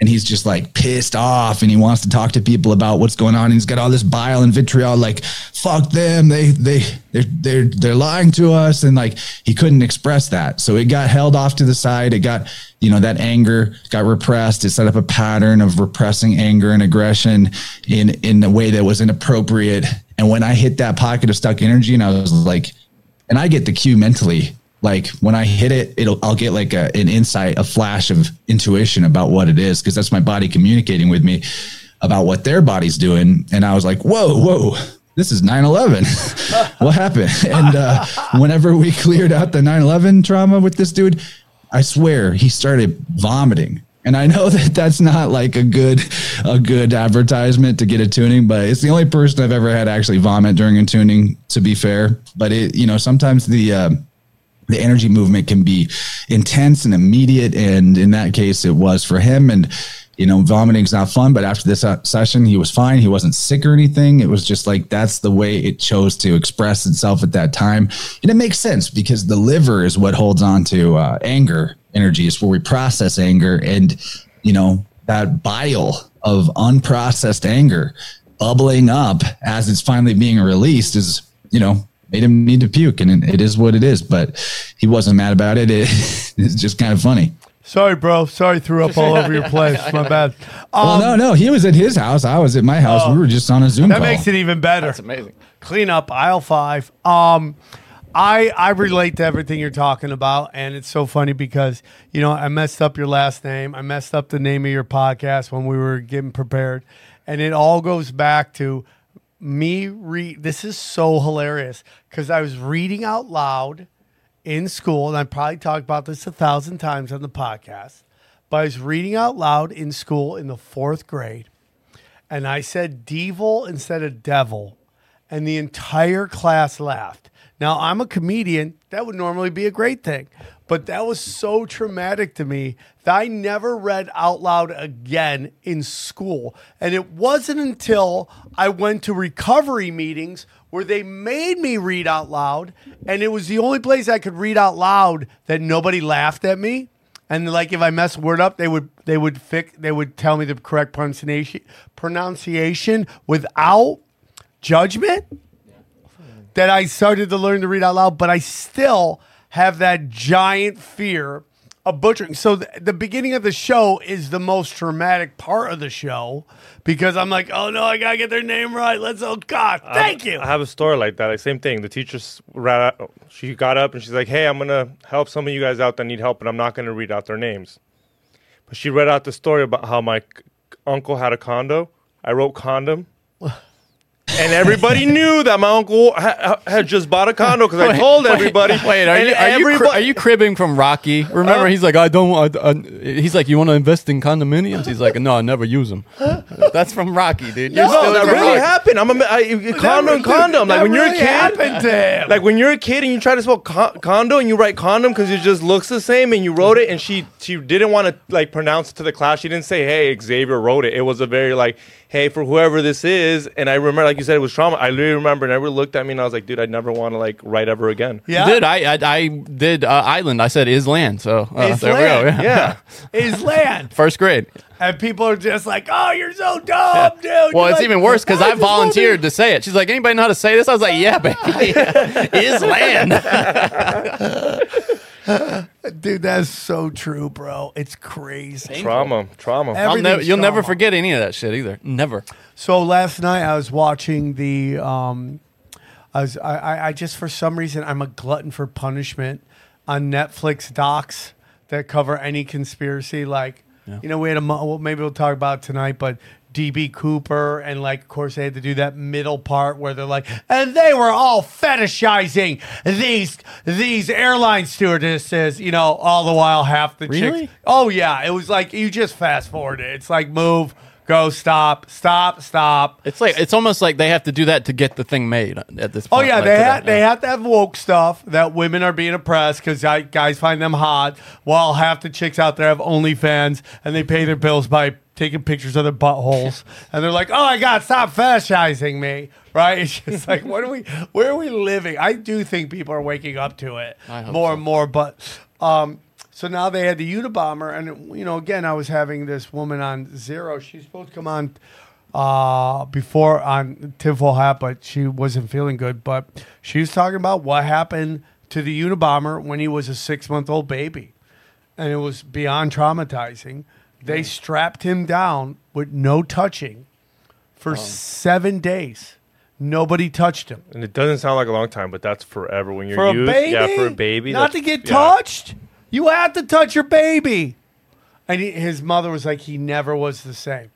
and he's just like pissed off and he wants to talk to people about what's going on. And he's got all this bile and vitriol, like, fuck them. They, they, they're, they're, they're lying to us. And like, he couldn't express that. So it got held off to the side. It got, you know, that anger got repressed. It set up a pattern of repressing anger and aggression in, in a way that was inappropriate. And when I hit that pocket of stuck energy and I was like, and I get the cue mentally like when I hit it, it'll I'll get like a, an insight, a flash of intuition about what it is because that's my body communicating with me about what their body's doing. And I was like, whoa, whoa, this is 9-11. what happened? And uh, whenever we cleared out the 9-11 trauma with this dude, I swear he started vomiting. And I know that that's not like a good a good advertisement to get a tuning, but it's the only person I've ever had actually vomit during a tuning. To be fair, but it you know sometimes the uh, the energy movement can be intense and immediate. And in that case, it was for him. And, you know, vomiting's not fun. But after this uh, session, he was fine. He wasn't sick or anything. It was just like that's the way it chose to express itself at that time. And it makes sense because the liver is what holds on to uh, anger energy, is where we process anger. And, you know, that bile of unprocessed anger bubbling up as it's finally being released is, you know, made him need to puke, and it, it is what it is. But he wasn't mad about it. it it's just kind of funny. Sorry, bro. Sorry, threw up all over your place. My bad. well, Um, no, no, he was at his house. I was at my house. we were just on a Zoom that call. makes it even better. That's amazing. clean up aisle five. Um, I I relate to everything you're talking about, and it's so funny because you know I messed up your last name, I messed up the name of your podcast when we were getting prepared, and it all goes back to me read. This is so hilarious because I was reading out loud in school, and I probably talked about this a thousand times on the podcast, but I was reading out loud in school in the fourth grade and I said devil instead of devil, and the entire class laughed. Now, I'm a comedian. That would normally be a great thing, but that was so traumatic to me that I never read out loud again in school. And it wasn't until I went to recovery meetings where they made me read out loud, and it was the only place I could read out loud that nobody laughed at me. And like if I mess a word up, they would they would fix they would tell me the correct pronunciation pronunciation without judgment. That I started to learn to read out loud, but I still have that giant fear of butchering. So the, the beginning of the show is the most traumatic part of the show because I'm like, oh no, I gotta get their name right. Let's oh God, thank you. I have a story like that. Like same thing. The teacher ran out, she got up and she's like, "Hey, I'm gonna help some of you guys out that need help, and I'm not gonna read out their names." But she read out the story about how my c- uncle had a condo. I wrote condom. And everybody knew that my uncle ha- had just bought a condo because I told everybody. Wait, are you are you, cri- are you cribbing from Rocky? Remember, Huh? he's like, I don't. want. I, he's like, you want to invest in condominiums? He's like, no, I never use them. That's from Rocky, dude. You're No, still that really Rocky. happened. I'm a I, condo and condom. Like That when you're a kid, happened to him. like when you're a kid and you try to spell con- condo and you write condom because it just looks the same and you wrote it and she she didn't want to like pronounce it to the class. She didn't say, "Hey, Xavier wrote it." It was a very like, "Hey, for whoever this is." And I remember, like you said, it was trauma. I literally remember, and everyone looked at me and I was like, "Dude, I never want to like write ever again." yeah, Did I, I? I did uh, island. I said is land. So uh, Is there land. we go. Yeah. is land. First grade. And people are just like, "Oh, you're so dumb, dude." Well, You're it's like, even worse because "I I volunteered to say it. She's like, anybody know how to say this? I was like, yeah, baby. is land. Be-" Dude, that's so true, bro. It's crazy. Trauma, trauma. I'll never, Everything's you'll never trauma. forget any of that shit either. Never. So last night I was watching the. Um, I was. I, I. I just for some reason I'm a glutton for punishment on Netflix docs that cover any conspiracy. Like, you know, we had a. mo- Well, maybe we'll talk about it tonight, but. DB Cooper and like of course they had to do that middle part where they're like and they were all fetishizing these these airline stewardesses you know all the while half the Really? chicks oh yeah it was like you just fast forward it it's like move go stop stop stop It's like it's almost like they have to do that to get the thing made at this point. Oh yeah, like they have they have to have woke stuff that women are being oppressed because guys find them hot, while half the chicks out there have OnlyFans and they pay their bills by taking pictures of their buttholes, and they're like, "Oh my god, stop fetishizing me!" Right? It's just like, what are we? Where are we living? I do think people are waking up to it more so. and more, but. um so now they had the Unabomber, and you know, again, I was having this woman on Zero. She's supposed to come on uh, before on Tinfoil Hat, but she wasn't feeling good. But she was talking about what happened to the Unabomber when he was a six month old baby. And it was beyond traumatizing. They strapped him down with no touching for seven days. Nobody touched him. And it doesn't sound like a long time, but that's forever when you're For a used. baby? Yeah, for a baby. Not to get yeah. touched. You have to touch your baby. And he, his mother was like, he never was the same.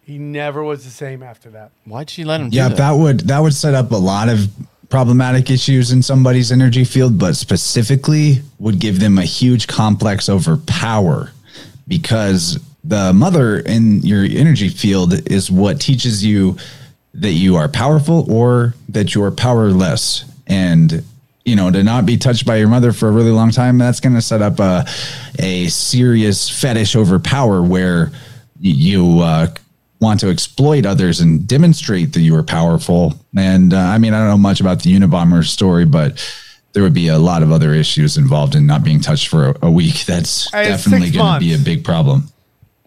He never was the same after that. Why'd she let him? Yeah, do that would that would set up a lot of problematic issues in somebody's energy field, but specifically would give them a huge complex over power because the mother in your energy field is what teaches you that you are powerful or that you are powerless. And you know, to not be touched by your mother for a really long time, that's going to set up a a serious fetish over power where you uh, want to exploit others and demonstrate that you are powerful. And uh, I mean, I don't know much about the Unabomber story, but there would be a lot of other issues involved in not being touched for a, a week. That's Hey, definitely going to be a big problem.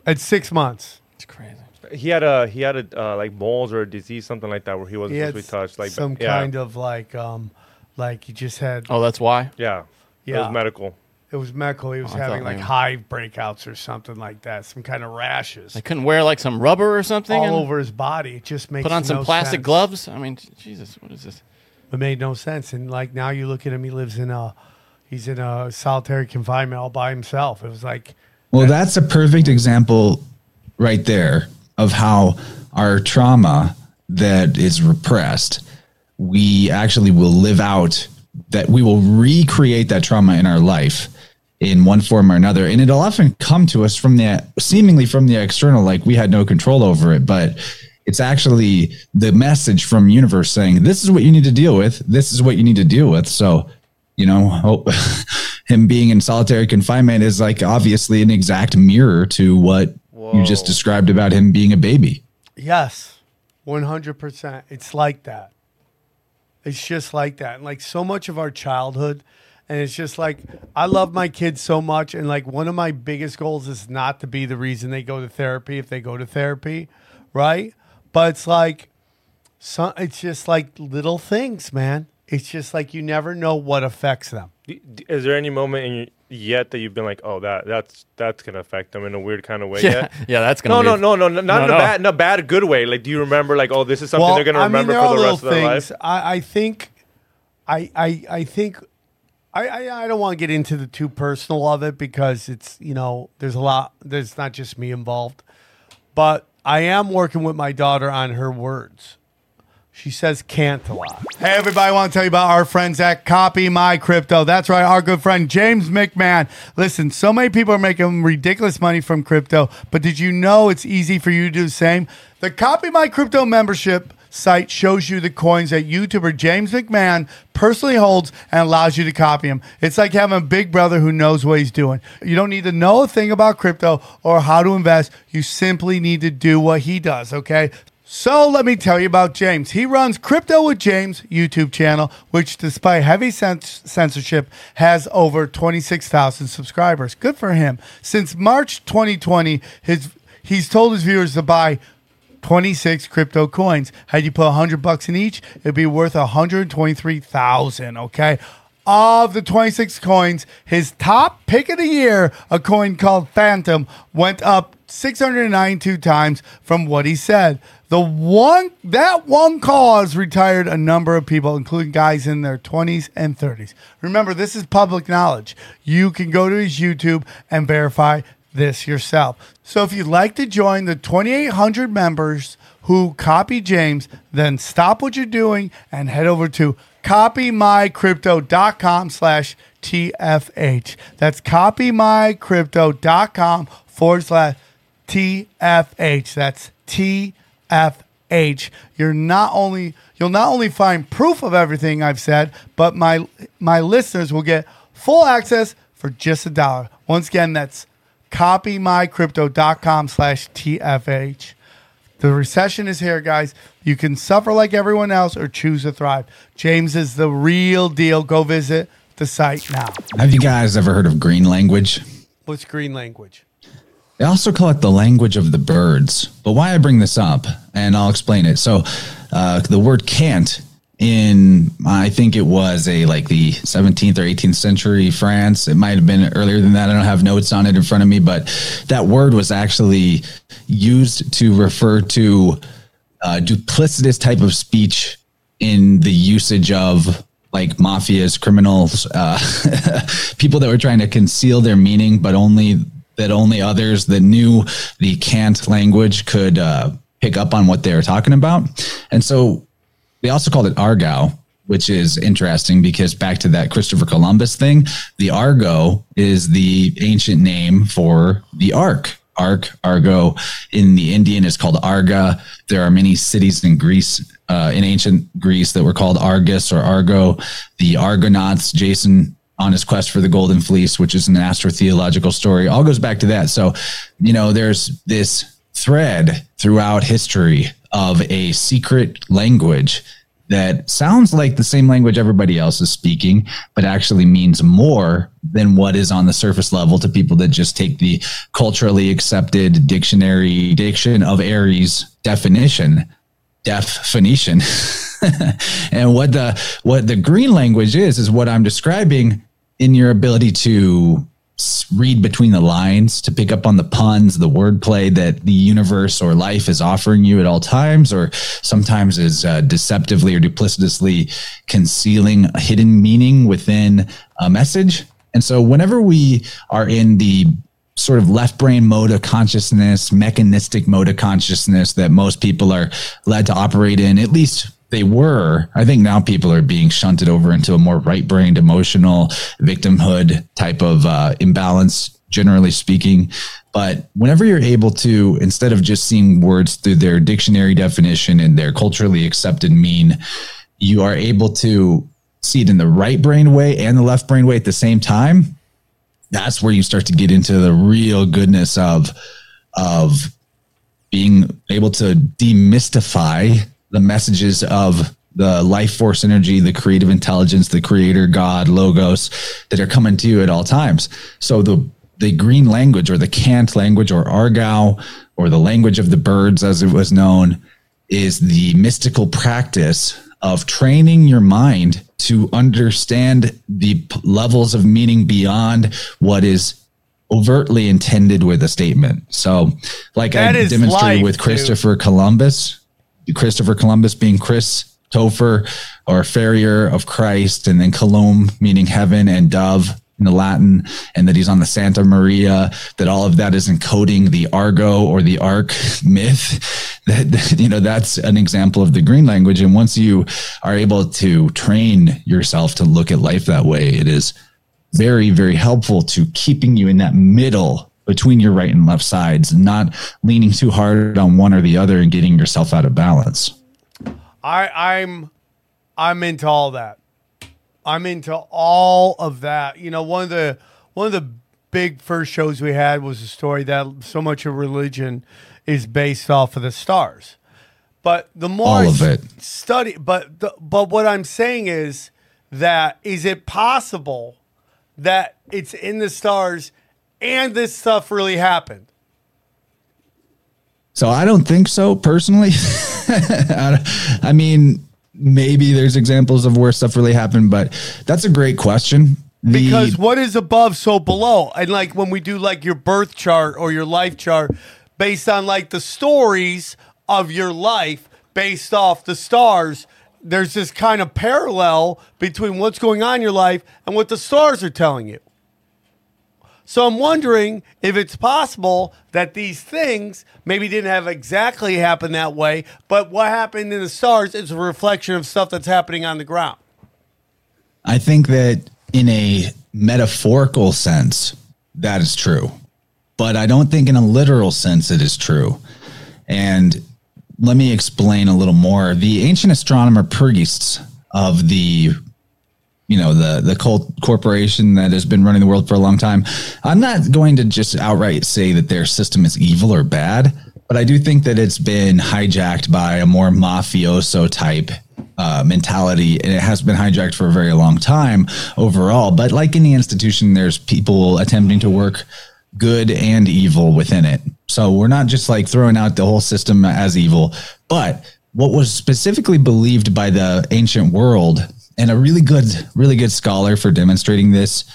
At six months. It's crazy. He had a he had a uh, like moles or a disease, something like that, where he wasn't He supposed to be touched. Like some yeah. kind of like um, Like he just had. Oh, that's why. Yeah. Yeah. It was medical. It was medical. He was Oh, I having thought like maybe- hive breakouts or something like that. Some kind of rashes They couldn't wear like some rubber or something. all and over his body. It just makes Put on some no plastic sense. gloves. I mean, Jesus, what is this? It made no sense. And like now you look at him, he lives in a, he's in a solitary confinement all by himself. It was like, Well, that's a perfect example right there of how our trauma that is repressed, we actually will live out that we will recreate that trauma in our life in one form or another. And it'll often come to us from the seemingly from the external, like we had no control over it, but it's actually the message from universe saying, this is what you need to deal with. This is what you need to deal with. So, you know, hope him being in solitary confinement is like obviously an exact mirror to what you just described about him being a baby. yes, 100%. It's like that. It's just like that. And like so much of our childhood, and it's just like, I love my kids so much. And like one of my biggest goals is not to be the reason they go to therapy if they go to therapy, right? But it's like, so, it's just like little things, man. It's just like you never know what affects them. Is there any moment in your, yet that you've been like, oh, that that's that's gonna affect them in a weird kind of way? Yeah, yet? yeah, that's gonna. No, no, no, no, no, not No, in a no. bad, in a bad, good way. Like, do you remember, like, oh, this is something they're gonna remember there for the rest of their life? I, I think, I, I, I think, I, I, I don't want to get into the too personal of it because it's you know there's a lot. There's not just me involved, but I am working with my daughter on her words. She says can't a lot. Hey, everybody, I want to tell you about our friends at Copy My Crypto. That's right, our good friend James McMahon. Listen, so many people are making ridiculous money from crypto, but did you know it's easy for you to do the same? The Copy My Crypto membership site shows you the coins that YouTuber James McMahon personally holds and allows you to copy them. It's like having a big brother who knows what he's doing. You don't need to know a thing about crypto or how to invest. You simply need to do what he does, okay? So let me tell you about James. He runs Crypto with James YouTube channel, which despite heavy cens- censorship has over 26,000 subscribers. Good for him. Since March 2020, his he's told his viewers to buy 26 crypto coins. Had you put 100 bucks in each, it'd be worth 123,000, okay? Of the 26 coins, his top pick of the year, a coin called Fantom, went up 692 times from what he said. The one that one cause retired a number of people, including guys in their 20s and 30s. Remember, this is public knowledge. You can go to his YouTube and verify this yourself. So if you'd like to join the 2,800 members who copy James, then stop what you're doing and head over to copymycrypto.com slash TFH. That's copymycrypto.com forward slash TFH. That's TFH. You're not only you'll not only find proof of everything I've said, but my my listeners will get full access for just a dollar. Once again, that's copymycrypto.com slash TFH. The recession is here, guys. You can suffer like everyone else or choose to thrive. James is the real deal. Go visit the site now. Have you guys ever heard of green language? What's green language? They also call it the language of the birds. But why I bring this up, and I'll explain it. So, uh, the word can't in I think it was a like the 17th or 18th century France. It might have been earlier than that. I don't have notes on it in front of me, but that word was actually used to refer to uh, duplicitous type of speech in the usage of like mafias, criminals, uh, people that were trying to conceal their meaning, but only that only others that knew the cant language could uh, pick up on what they were talking about. And so they also called it Argot, which is interesting because back to that Christopher Columbus thing, the Argo is the ancient name for the Ark. Ark, Argo in the Indian is called Arga. There are many cities in Greece, uh, in ancient Greece, that were called Argus or Argo. The Argonauts, Jason on his quest for the Golden Fleece, which is an astrotheological story, all goes back to that. So, you know, there's this thread throughout history of a secret language that sounds like the same language everybody else is speaking, but actually means more than what is on the surface level to people that just take the culturally accepted dictionary diction of Aries definition. deaf Phoenician. and what the what the green language is is what I'm describing in your ability to read between the lines, to pick up on the puns, the wordplay that the universe or life is offering you at all times, or sometimes is uh, deceptively or duplicitously concealing a hidden meaning within a message. And so, whenever we are in the sort of left brain mode of consciousness, mechanistic mode of consciousness that most people are led to operate in, at least they were. I think now people are being shunted over into a more right brained, emotional victimhood type of uh, imbalance, generally speaking. But whenever you're able to, instead of just seeing words through their dictionary definition and their culturally accepted mean, you are able to see it in the right brain way and the left brain way at the same time that's where you start to get into the real goodness of of being able to demystify the messages of the life force energy, the creative intelligence, the creator, God, logos that are coming to you at all times. So the the green language or the cant language or argot or the language of the birds as it was known is the mystical practice of training your mind to understand the p- levels of meaning beyond what is overtly intended with a statement. So, like That I demonstrated life, with dude. Christopher Columbus, Christopher Columbus being Chris Topher or farrier of Christ, and then Colum meaning heaven and dove in the Latin, and that he's on the Santa Maria, that all of that is encoding the Argo or the Ark myth. That, that, you know, that's an example of the green language. And once you are able to train yourself to look at life that way, it is very, very helpful to keeping you in that middle between your right and left sides, not leaning too hard on one or the other and getting yourself out of balance. I, I'm I'm into all that. I'm into all of that. You know, one of the one of the big first shows we had was a story that so much of religion is based off of the stars. But the more All of it. study, but the, but what I'm saying is that is it possible that it's in the stars and this stuff really happened? So I don't think so personally. I I mean, maybe there's examples of where stuff really happened, but that's a great question. The- because what is above so below and like when we do like your birth chart or your life chart based on like the stories of your life based off the stars there's this kind of parallel between what's going on in your life and what the stars are telling you so i'm wondering if it's possible that these things maybe didn't have exactly happen that way but what happened in the stars is a reflection of stuff that's happening on the ground I think that in a metaphorical sense, that is true. But I don't think in a literal sense it is true. And let me explain a little more. The ancient astronomer priests of the you know the the cult corporation that has been running the world for a long time. I'm not going to just outright say that their system is evil or bad, but I do think that it's been hijacked by a more mafioso type uh, mentality, and it has been hijacked for a very long time overall. But like any institution, there's people attempting to work good and evil within it. So we're not just like throwing out the whole system as evil, but what was specifically believed by the ancient world and a really good, really good scholar for demonstrating this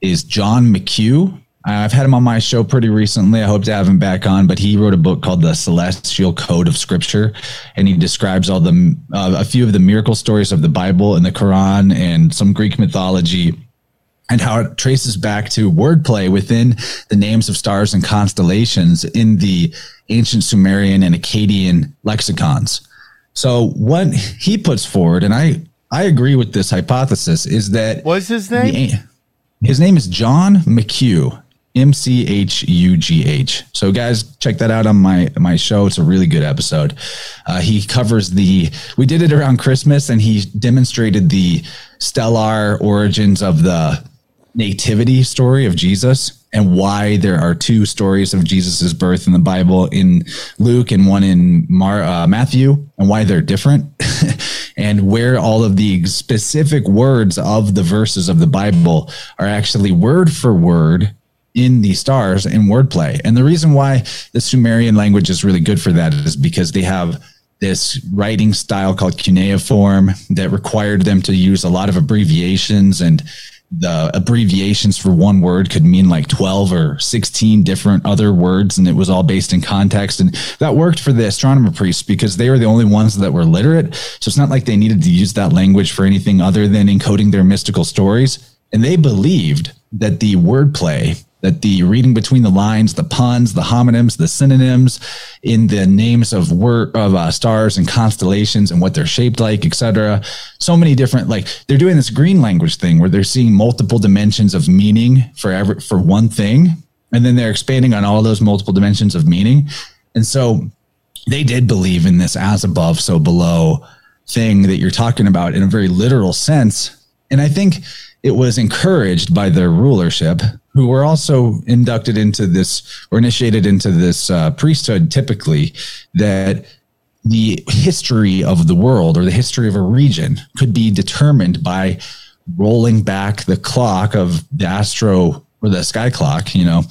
is John McHugh. I've had him on my show pretty recently. I hope to have him back on, but he wrote a book called The Celestial Code of Scripture, and he describes all the uh, a few of the miracle stories of the Bible and the Quran and some Greek mythology and how it traces back to wordplay within the names of stars and constellations in the ancient Sumerian and Akkadian lexicons. So what he puts forward, and I I agree with this hypothesis, is that what's his name the, his name is John McHugh, M C H U G H. So, guys, check that out on my my show. It's a really good episode. Uh, he covers the. We did it around Christmas, and he demonstrated the stellar origins of the nativity story of Jesus and why there are two stories of Jesus's birth in the Bible in Luke and one in Mar, uh, Matthew, and why they're different, and where all of the specific words of the verses of the Bible are actually word for word in the stars in wordplay. And the reason why the Sumerian language is really good for that is because they have this writing style called cuneiform that required them to use a lot of abbreviations and the abbreviations for one word could mean like 12 or 16 different other words and it was all based in context. And that worked for the astronomer priests because they were the only ones that were literate. So it's not like they needed to use that language for anything other than encoding their mystical stories. And they believed that the wordplay that the reading between the lines, the puns, the homonyms, the synonyms in the names of of uh, stars and constellations and what they're shaped like, etc. So many different like they're doing this green language thing where they're seeing multiple dimensions of meaning for every for one thing, and then they're expanding on all those multiple dimensions of meaning. And so they did believe in this as above, so below thing that you're talking about in a very literal sense. And I think it was encouraged by their rulership, who were also inducted into this or initiated into this uh, priesthood typically, that the history of the world or the history of a region could be determined by rolling back the clock of the astro or the sky clock, you know,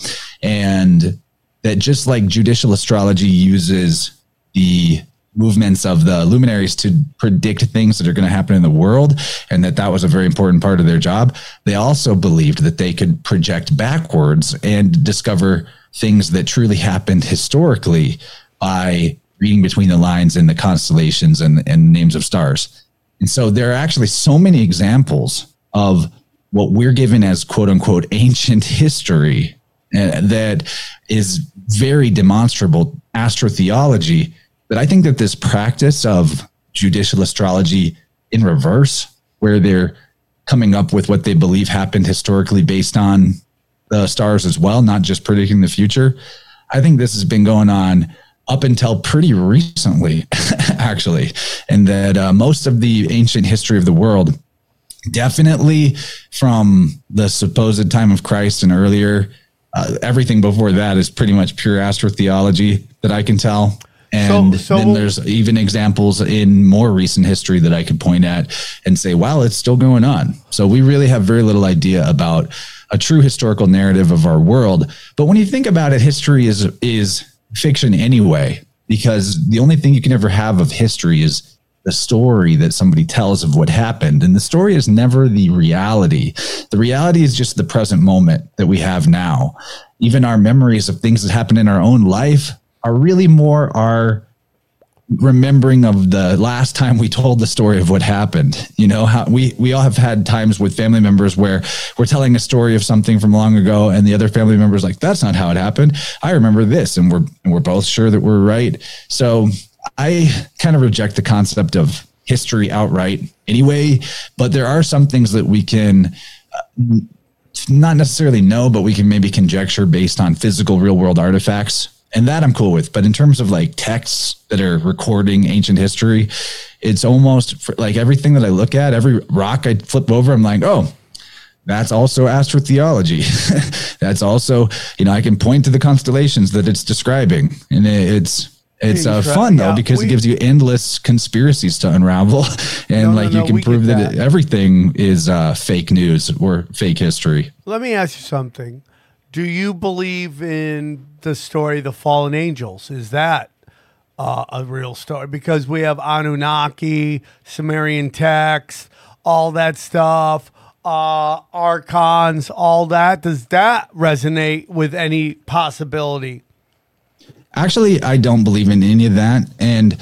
and that just like judicial astrology uses the movements of the luminaries to predict things that are going to happen in the world and that that was a very important part of their job. They also believed that they could project backwards and discover things that truly happened historically by reading between the lines in the constellations and, and names of stars. And so there are actually so many examples of what we're given as quote unquote ancient history uh, that is very demonstrable astrotheology but I think that this practice of judicial astrology in reverse, where they're coming up with what they believe happened historically based on the stars as well, not just predicting the future. I think this has been going on up until pretty recently, actually, and that uh, most of the ancient history of the world, definitely from the supposed time of Christ and earlier, uh, everything before that is pretty much pure astrotheology that I can tell. And So- so- then there's even examples in more recent history that I could point at and say, wow, it's still going on. So we really have very little idea about a true historical narrative of our world. But when you think about it, history is is fiction anyway, because the only thing you can ever have of history is the story that somebody tells of what happened. And the story is never the reality. The reality is just the present moment that we have now. Even our memories of things that happened in our own life are really more our remembering of the last time we told the story of what happened. You know how we we all have had times with family members where we're telling a story of something from long ago and the other family members like that's not how it happened. I remember this and we're and we're both sure that we're right. So i kind of reject the concept of history outright anyway but there are some things that we can uh, not necessarily know, but we can maybe conjecture based on physical real world artifacts. And that I'm cool with. But in terms of like texts that are recording ancient history, it's almost like everything that I look at, every rock I flip over, I'm like, oh, that's also astrotheology. that's also, you know, I can point to the constellations that it's describing. And it's, it's uh, fun though yeah, because we- it gives you endless conspiracies to unravel, and No, like no, you can prove that, that. everything is uh, fake news or fake history. Let me ask you something. Do you believe in the story The Fallen Angels? Is that uh, a real story? Because we have Anunnaki, Sumerian texts, all that stuff, uh, archons, all that. Does that resonate with any possibility? Actually, I don't believe in any of that. And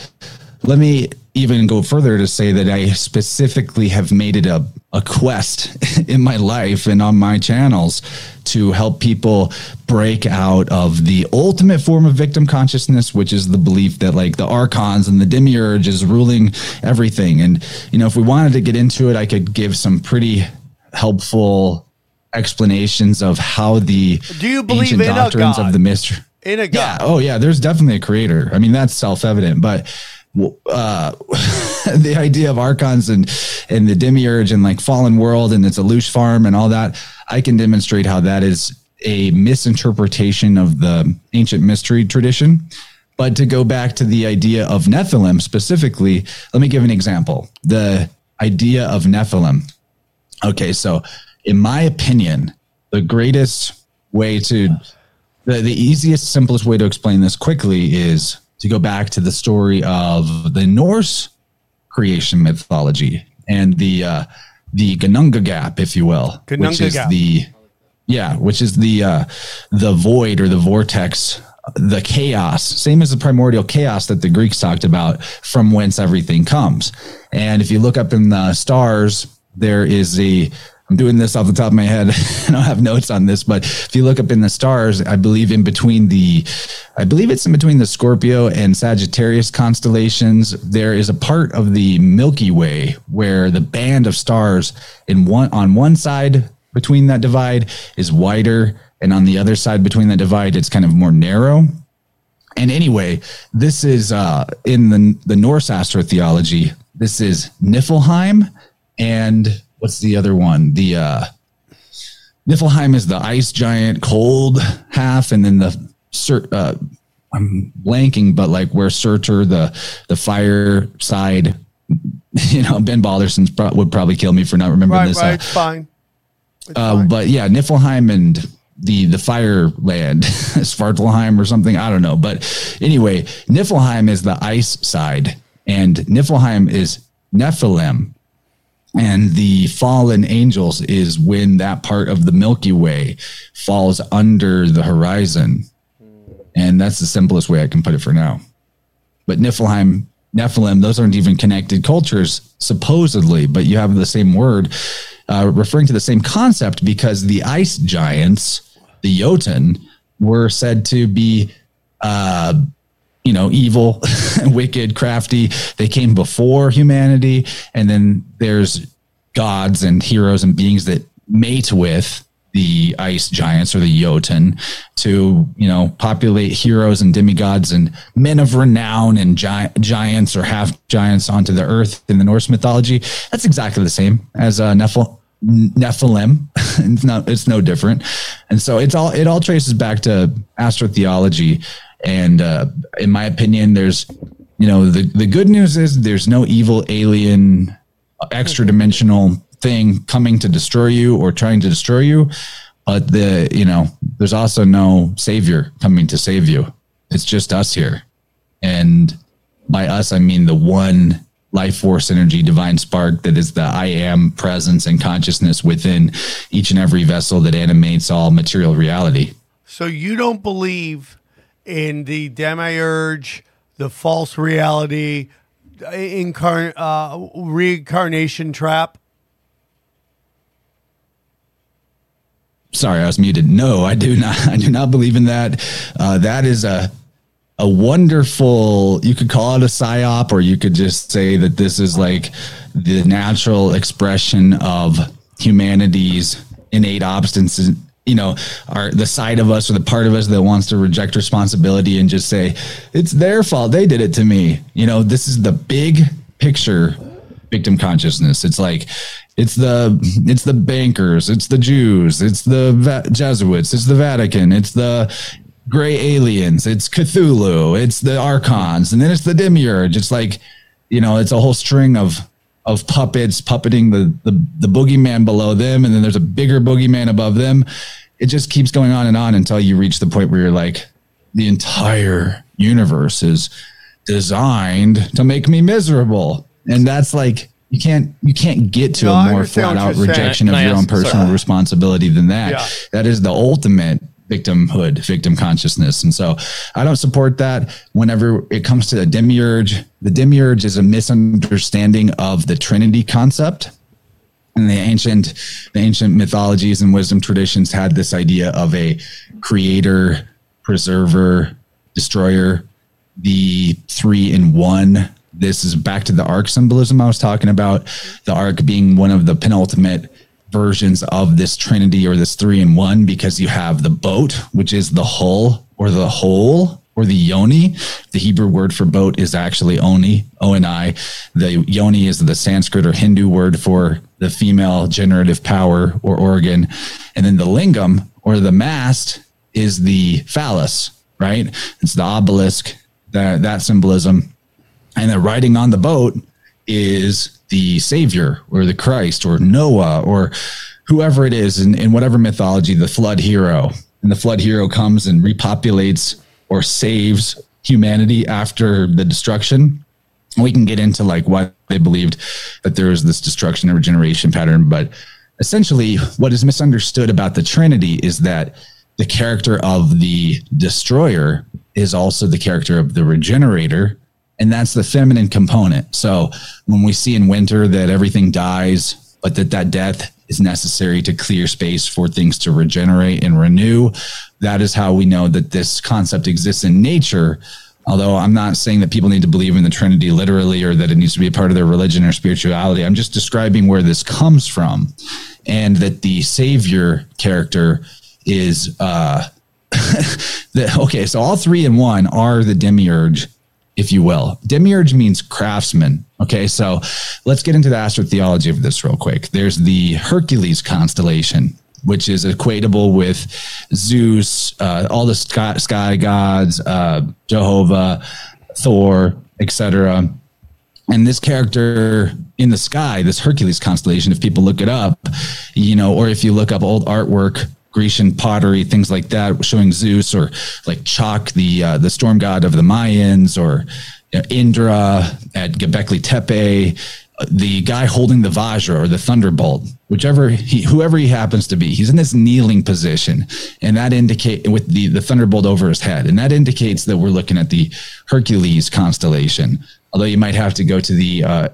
let me even go further to say that I specifically have made it a, a quest in my life and on my channels to help people break out of the ultimate form of victim consciousness, which is the belief that like the archons and the demiurge is ruling everything. And, you know, if we wanted to get into it, I could give some pretty helpful explanations of how the Do you believe ancient in a doctrines God? of the mystery. In a god Yeah. Oh, yeah. There's definitely a creator. I mean, that's self evident. But uh, the idea of archons and and the demiurge and like fallen world and it's a loose farm and all that, I can demonstrate how that is a misinterpretation of the ancient mystery tradition. But to go back to the idea of Nephilim specifically, let me give an example. The idea of Nephilim. Okay, so in my opinion, the greatest way to the, the easiest, simplest way to explain this quickly is to go back to the story of the Norse creation mythology and the uh, the Ginnungagap, if you will, which is Gap. the yeah, which is the uh, the void or the vortex, the chaos, same as the primordial chaos that the Greeks talked about, from whence everything comes. And if you look up in the stars, there is a I'm doing this off the top of my head. I don't have notes on this, but if you look up in the stars, I believe in between the, I believe it's in between the Scorpio and Sagittarius constellations. There is a part of the Milky Way where the band of stars in one on one side between that divide is wider, and on the other side between that divide, it's kind of more narrow. And anyway, this is uh, in the the Norse astrotheology. This is Niflheim, and what's the other one? The uh, Niflheim is the ice giant, cold half, and then the uh, I'm blanking, but like where Surtur, the the fire side. You know, Ben Balderson's pro- would probably kill me for not remembering Right, this. right. Uh, fine. It's uh, fine. but yeah, Niflheim and the the fire land, Svartalheim or something. I don't know. But anyway, Niflheim is the ice side, and Niflheim is Nephilim. And the fallen angels is when that part of the Milky Way falls under the horizon. And that's the simplest way I can put it for now. But Niflheim, Nephilim, those aren't even connected cultures, supposedly, but you have the same word uh, referring to the same concept because the ice giants, the Jotun, were said to be, uh, you know, evil, wicked, crafty. They came before humanity. And then there's gods and heroes and beings that mate with the ice giants or the Jotun to, you know, populate heroes and demigods and men of renown and gi- giants or half giants onto the earth in the Norse mythology. That's exactly the same as uh, Nephil- Nephilim. it's not, it's no different. And so it's all, it all traces back to astrotheology. And uh, in my opinion, there's, you know, the, the good news is there's no evil alien extra dimensional thing coming to destroy you or trying to destroy you. But the you know there's also no savior coming to save you. It's just us here. And by us i mean the one life force energy divine spark that is the i am presence and consciousness within each and every vessel that animates all material reality. So you don't believe in the demiurge, the false reality, incarn uh, reincarnation trap? sorry i was muted no i do not i do not believe in that uh, that is a a wonderful you could call it a psyop or you could just say that this is like the natural expression of humanity's innate obstinacy you know are the side of us or the part of us that wants to reject responsibility and just say it's their fault. They did it to me. You know this is the big picture victim consciousness. It's like it's the it's the bankers it's the jews it's the Va- jesuits it's the vatican it's the gray aliens it's cthulhu it's the archons and then it's the demiurge. It's like you know it's a whole string of of puppets puppeting the the, the boogeyman below them and then there's a bigger boogeyman above them it just keeps going on and on until you reach the point where you're like the entire universe is designed to make me miserable and that's like you can't you can't get to No, a I more flat out you're saying. rejection of your own personal sorry. responsibility than that Yeah. that is the ultimate victimhood victim consciousness. And so i don't support that whenever it comes to the demiurge. The demiurge is a misunderstanding of the trinity concept. And the ancient the ancient mythologies and wisdom traditions had this idea of a creator preserver destroyer the three in one. This is back to the ark symbolism i was talking about the ark being one of the penultimate versions of this trinity or this three in one because you have the boat which is the hull or the whole or the yoni. The hebrew word for boat is actually oni o-n-i the yoni is the sanskrit or hindu word for the female generative power or organ. And then the lingam or the mast is the phallus right? It's the obelisk that that symbolism. And the writing on the boat is the savior or the christ or noah or whoever it is in, in whatever mythology the flood hero and the flood hero comes and repopulates or saves humanity after the destruction. We can get into like why they believed that there was this destruction and regeneration pattern, but essentially, what is misunderstood about the Trinity is that the character of the destroyer is also the character of the regenerator, and that's the feminine component. So when we see in winter that everything dies, but that that death is necessary to clear space for things to regenerate and renew, that is how we know that this concept exists in nature. Although I'm not saying that people need to believe in the Trinity literally or that it needs to be a part of their religion or spirituality. I'm just describing where this comes from and that the savior character is uh the, okay so all three in one are the demiurge if you will. Demiurge means craftsman okay? So let's get into the astrotheology of this real quick. There's the hercules constellation which is equatable with zeus uh, all the sky, sky gods uh, jehovah thor etc and this character in the sky, this Hercules constellation, if people look it up, you know, or if you look up old artwork, Grecian pottery, things like that, showing Zeus or like Chaac, the uh, the storm god of the Mayans, or you know, Indra at Göbekli Tepe, uh, the guy holding the Vajra or the thunderbolt, whichever he, whoever he happens to be, he's in this kneeling position, and that indicate with the the thunderbolt over his head, and that indicates that we're looking at the Hercules constellation. Although you might have to go to the uh,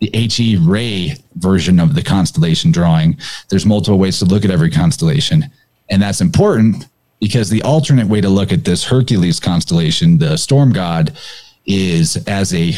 the H. A. Rey version of the constellation drawing. There's multiple ways to look at every constellation, and that's important because the alternate way to look at this Hercules constellation, the storm god, is as a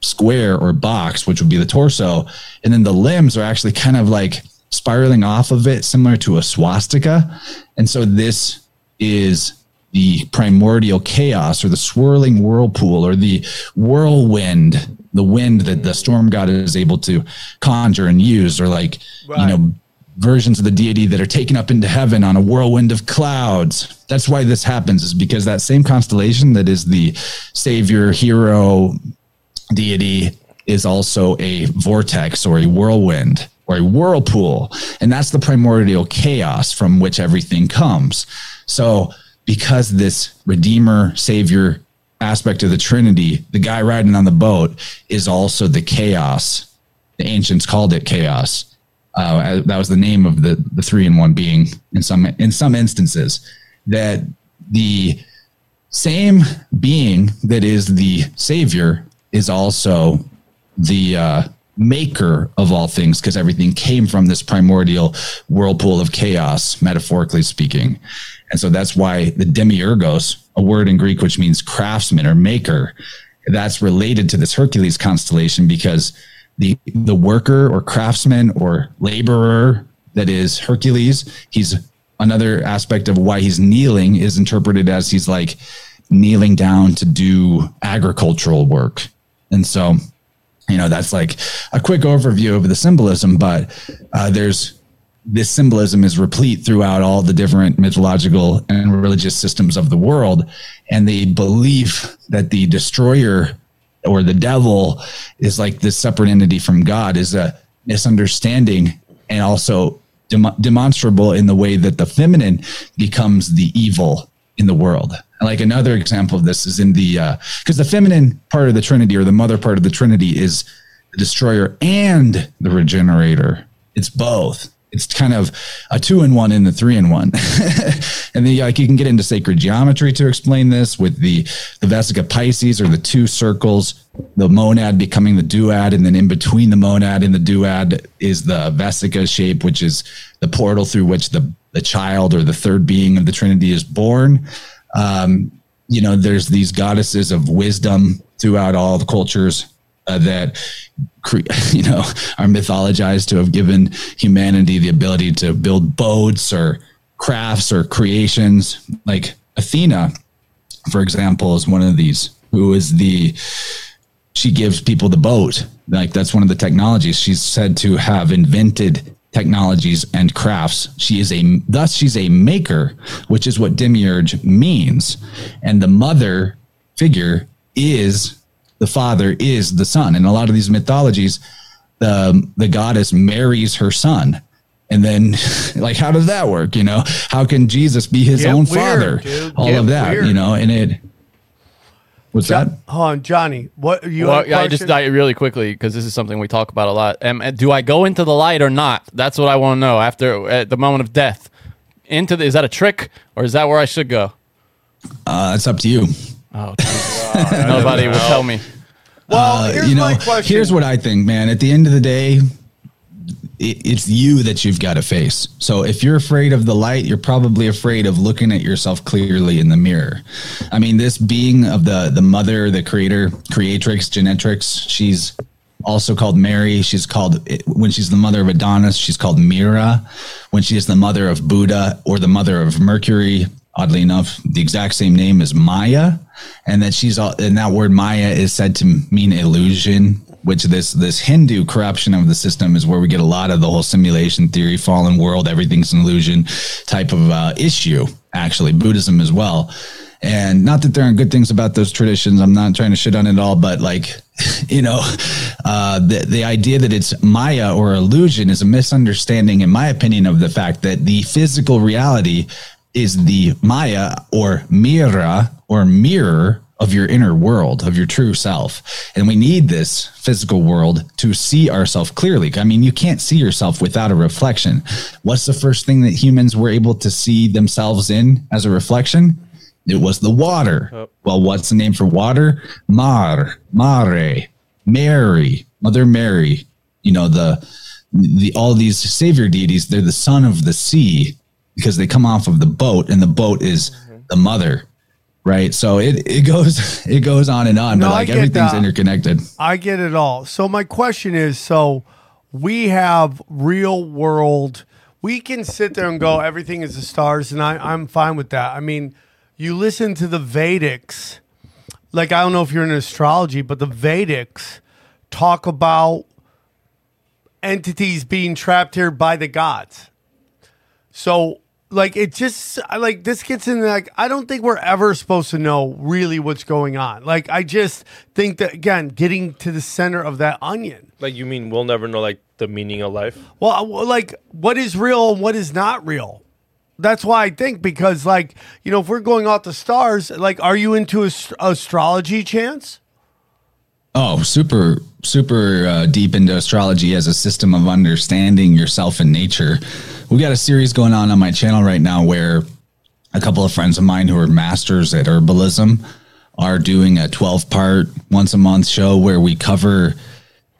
square or box, which would be the torso, and then the limbs are actually kind of like spiraling off of it, similar to a swastika. And so this is the primordial chaos or the swirling whirlpool or the whirlwind, the wind that the storm god is able to conjure and use, or like, right. you know, versions of the deity that are taken up into heaven on a whirlwind of clouds. That's why this happens, is because that same constellation that is the savior, hero, deity is also a vortex or a whirlwind or a whirlpool. And that's the primordial chaos from which everything comes. So, because this redeemer savior aspect of the trinity the guy riding on the boat is also the chaos. The ancients called it chaos. Uh, that was the name of the the three in one being in some in some instances. That the same being that is the savior is also the uh, maker of all things because everything came from this primordial whirlpool of chaos metaphorically speaking and so that's why the demiurgos, a word in Greek which means craftsman or maker, that's related to this Hercules constellation because the the worker or craftsman or laborer that is Hercules, he's another aspect of why he's kneeling is interpreted as he's like kneeling down to do agricultural work. And so, you know, that's like a quick overview of the symbolism, but uh, there's this symbolism is replete throughout all the different mythological and religious systems of the world. And the belief that the destroyer or the devil is like this separate entity from God is a misunderstanding and also dem- demonstrable in the way that the feminine becomes the evil in the world. Like another example of this is in the, uh because uh, the feminine part of the Trinity or the mother part of the Trinity is the destroyer and the regenerator. It's both it's kind of a two in one in the three in one. and then like you can get into sacred geometry to explain this with the the Vesica Pisces or the two circles, the monad becoming the duad, and then in between the monad and the duad is the Vesica shape, which is the portal through which the the child or the third being of the Trinity is born. Um, you know, there's these goddesses of wisdom throughout all the cultures uh, that you know are mythologized to have given humanity the ability to build boats or crafts or creations. Like athena for example is one of these who is the she gives people the boat. Like that's one of the technologies she's said to have invented technologies and crafts she is a thus she's a maker which is what demiurge means and the mother figure is the father is the son. In a lot of these mythologies, the the goddess marries her son. And then, like, how does that work? You know, how can Jesus be his Get own weird, father? Dude. All Get of that, weird. you know, and it. What's that? Hold on, Johnny. What you? well, have a I just question? I, really quickly because this is something we talk about a lot. Um, do I go into the light or not? That's what I want to know after at the moment of death. Into the, is that a trick or is that where I should go? Uh, it's up to you. Oh, Jesus. nobody will tell me. Well, Uh, here's you know, my question. here's what I think, man. At the end of the day, it, it's you that you've got to face. So if you're afraid of the light, you're probably afraid of looking at yourself clearly in the mirror. I mean, this being of the the mother, the creator, creatrix, genetrix, she's also called Mary. She's called when she's the mother of Adonis, she's called Myrrha. When she is the mother of Buddha or the mother of Mercury, oddly enough, the exact same name is Maya, and that she's all, and that word Maya is said to mean illusion. Which this this Hindu corruption of the system is where we get a lot of the whole simulation theory, fallen world, everything's an illusion type of uh, issue. Actually, Buddhism as well. And not that there aren't good things about those traditions. I'm not trying to shit on it all, but like, you know, uh, the the idea that it's Maya or illusion is a misunderstanding, in my opinion, of the fact that the physical reality is the Maya or Mira or mirror of your inner world, of your true self. And we need this physical world to see ourselves clearly. I mean, you can't see yourself without a reflection. What's the first thing that humans were able to see themselves in as a reflection? It was the water. Oh. Well, what's the name for water? Mar, Mare, Mary, Mother Mary. You know, the the all these savior deities, they're the son of the sea because they come off of the boat, and the boat is mm-hmm. the mother. Right. So it, it goes it goes on and on, No, but like everything's that. interconnected. I get it all. So my question is, so we have real world. We can sit there and go, everything is the stars, and I, I'm fine with that. I mean, you listen to the Vedics, like I don't know if you're in astrology, but the Vedics talk about entities being trapped here by the gods. So like it just like this gets in like I don't think we're ever supposed to know really what's going on. Like I just think that again, getting to the center of that onion. Like you mean we'll never know like the meaning of life? Well, well, like what is real and what is not real. That's why I think because like you know if we're going off the stars, like are you into ast- astrology, chance? Oh, super, super uh, deep into astrology as a system of understanding yourself and nature. We got a series going on on my channel right now where a couple of friends of mine who are masters at herbalism are doing a 12 part once a month show where we cover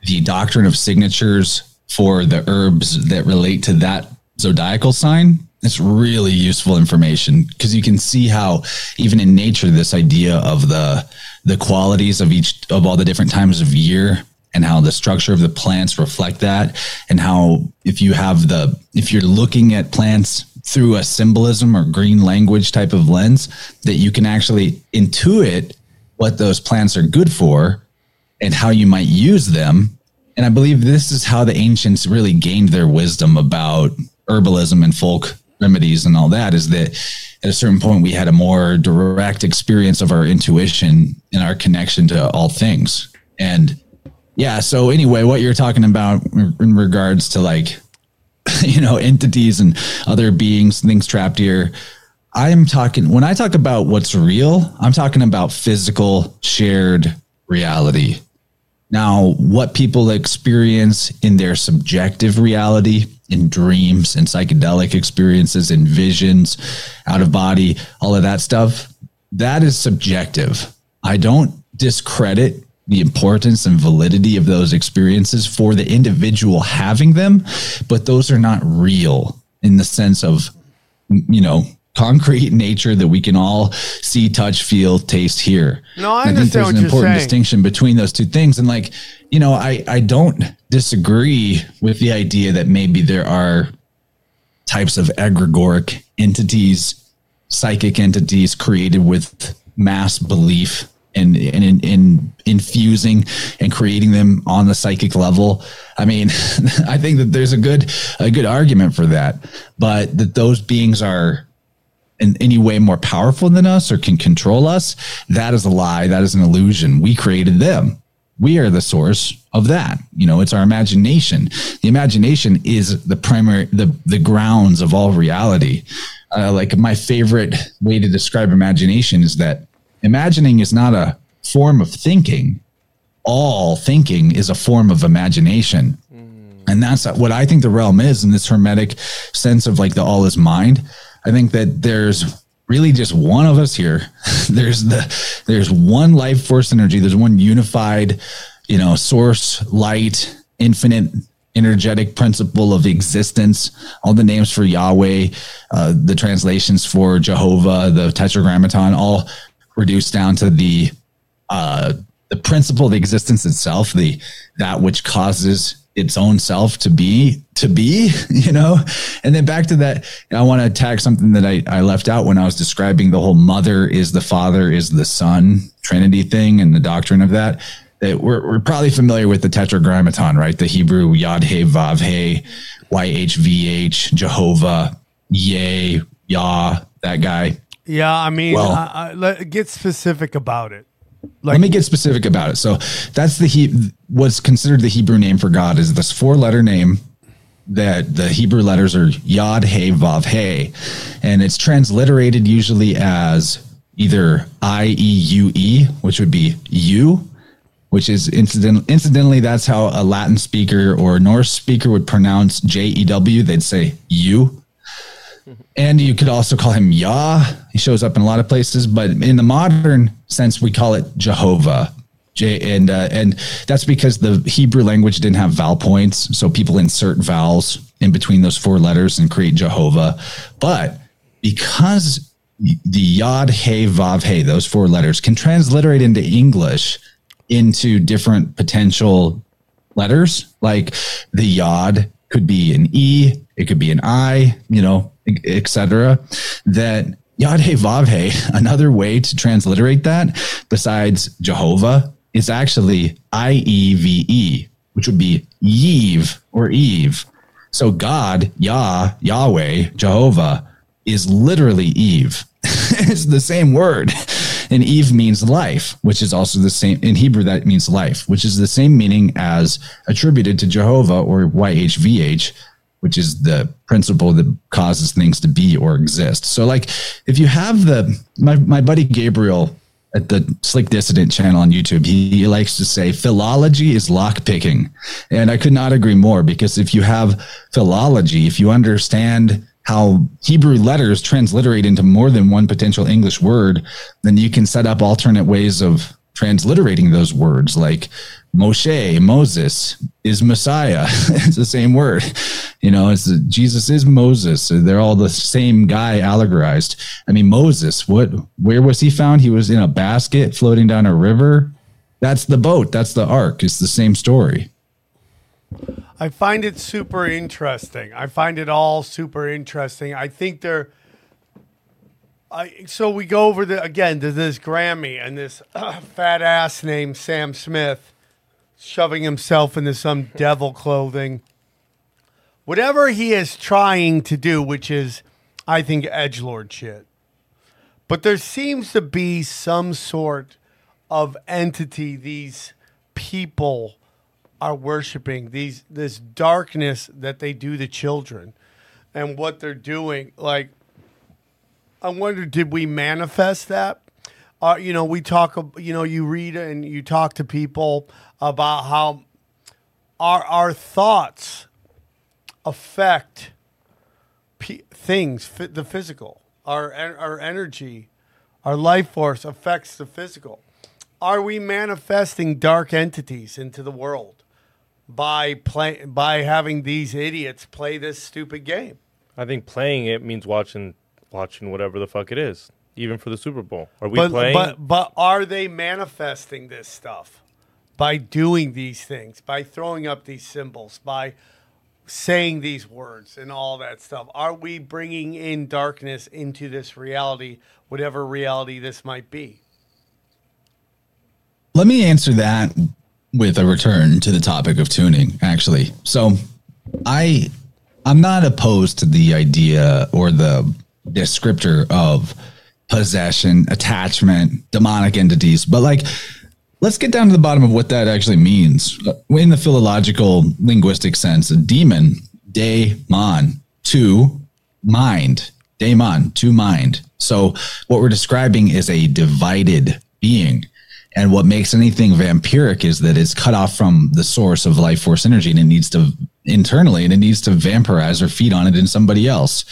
the doctrine of signatures for the herbs that relate to that zodiacal sign. It's really useful information because you can see how even in nature this idea of the the qualities of each of all the different times of year and how the structure of the plants reflect that and how if you have the if you're looking at plants through a symbolism or green language type of lens that you can actually intuit what those plants are good for and how you might use them. And I believe this is how the ancients really gained their wisdom about herbalism and folk remedies and all that is that at a certain point we had a more direct experience of our intuition and our connection to all things. And yeah, so anyway, what you're talking about in regards to like you know entities and other beings, things trapped here. I'm talking when I talk about what's real, I'm talking about physical shared reality. Now, what people experience in their subjective reality, in dreams and psychedelic experiences, and visions, out of body, all of that stuff, that is subjective. I don't discredit the importance and validity of those experiences for the individual having them, but those are not real in the sense of, you know, concrete nature that we can all see, touch, feel, taste, hear. No, I think understand there's an important saying. distinction between those two things. And like, you know, I, I don't disagree with the idea that maybe there are types of egregoric entities, psychic entities created with mass belief and, and in, in infusing and creating them on the psychic level. I mean, I think that there's a good a good argument for that, but that those beings are in any way more powerful than us or can control us, that is a lie. That is an illusion. We created them. We are the source of that. You know, it's our imagination. The imagination is the primary, the the grounds of all reality. Uh, like my favorite way to describe imagination is that imagining is not a form of thinking, all thinking is a form of imagination. And that's what I think the realm is in this hermetic sense of like the all is mind. I think that there's really just one of us here. there's the there's one life force energy. There's one unified, you know, source, light, infinite energetic principle of existence. All the names for Yahweh, uh, the translations for Jehovah, the Tetragrammaton, all reduced down to the uh, the principle of existence itself, the that which causes its own self to be to be you know? And then back to that i want to attack something that I, I left out when i was describing the whole mother is the father is the son trinity thing and the doctrine of that that we're, we're probably familiar with the tetragrammaton right? The hebrew yod he vav he yhvh jehovah yeh yah that guy Yeah, I mean, Well- uh, uh, let, get specific about it. Let me get specific about it. So that's the he what's considered the Hebrew name for God is this four letter name that the Hebrew letters are Yod He Vav He, and it's transliterated usually as either I E U E, which would be you, which is incident, incidentally that's how a Latin speaker or Norse speaker would pronounce J E W. They'd say you. And you could also call him Yah. He shows up in a lot of places, but in the modern sense, we call it Jehovah. J and uh, and that's because the Hebrew language didn't have vowel points, so people insert vowels in between those four letters and create Jehovah. But because the Yod He Vav He, those four letters, can transliterate into English into different potential letters. Like the Yod could be an E, it could be an I, you know, etc. That Yod He another way to transliterate that besides Jehovah is actually I E V E, which would be Yeve or Eve. So God, Yah, Yahweh, Jehovah is literally Eve. it's the same word. And Eve means life, which is also the same in Hebrew, that means life, which is the same meaning as attributed to Jehovah or YHVH, which is the principle that causes things to be or exist. So, like, if you have the, my, my buddy Gabriel at the Slick Dissident channel on YouTube, he, he likes to say philology is lock picking. And I could not agree more because if you have philology, if you understand how Hebrew letters transliterate into more than one potential English word, then you can set up alternate ways of transliterating those words like Moshe, Moses is Messiah. it's the same word. You know, it's Jesus is Moses. They're all the same guy allegorized. I mean, Moses, what where was he found? He was in a basket floating down a river. That's the boat. That's the ark. It's the same story. I find it super interesting. I find it all super interesting. I think they're. I so we go over the again to this Grammy and this uh, fat ass named Sam Smith, shoving himself into some devil clothing. Whatever he is trying to do, which is, I think, edge lord shit. But there seems to be some sort of entity these people are worshiping these this darkness that they do to children and what they're doing like i wonder did we manifest that? Uh, you know we talk you know you read and you talk to people about how our our thoughts affect p- things fi- the physical. Our our energy our life force affects the physical. Are we manifesting dark entities into the world by play by having these idiots play this stupid game. I think playing it means watching watching whatever the fuck it is, even for the Super Bowl. Are we But playing? but but are they manifesting this stuff by doing these things, by throwing up these symbols, by saying these words and all that stuff? Are we bringing in darkness into this reality, whatever reality this might be? Let me answer that with a return to the topic of tuning, actually. So I I'm not opposed to the idea or the descriptor of possession, attachment, demonic entities, but like let's get down to the bottom of what that actually means. Uh, in the philological linguistic sense, a demon, daemon, to mind, daemon, to mind. So what we're describing is a divided being. And what makes anything vampiric is that it's cut off from the source of life force energy and it needs to internally and it needs to vampirize or feed on it in somebody else.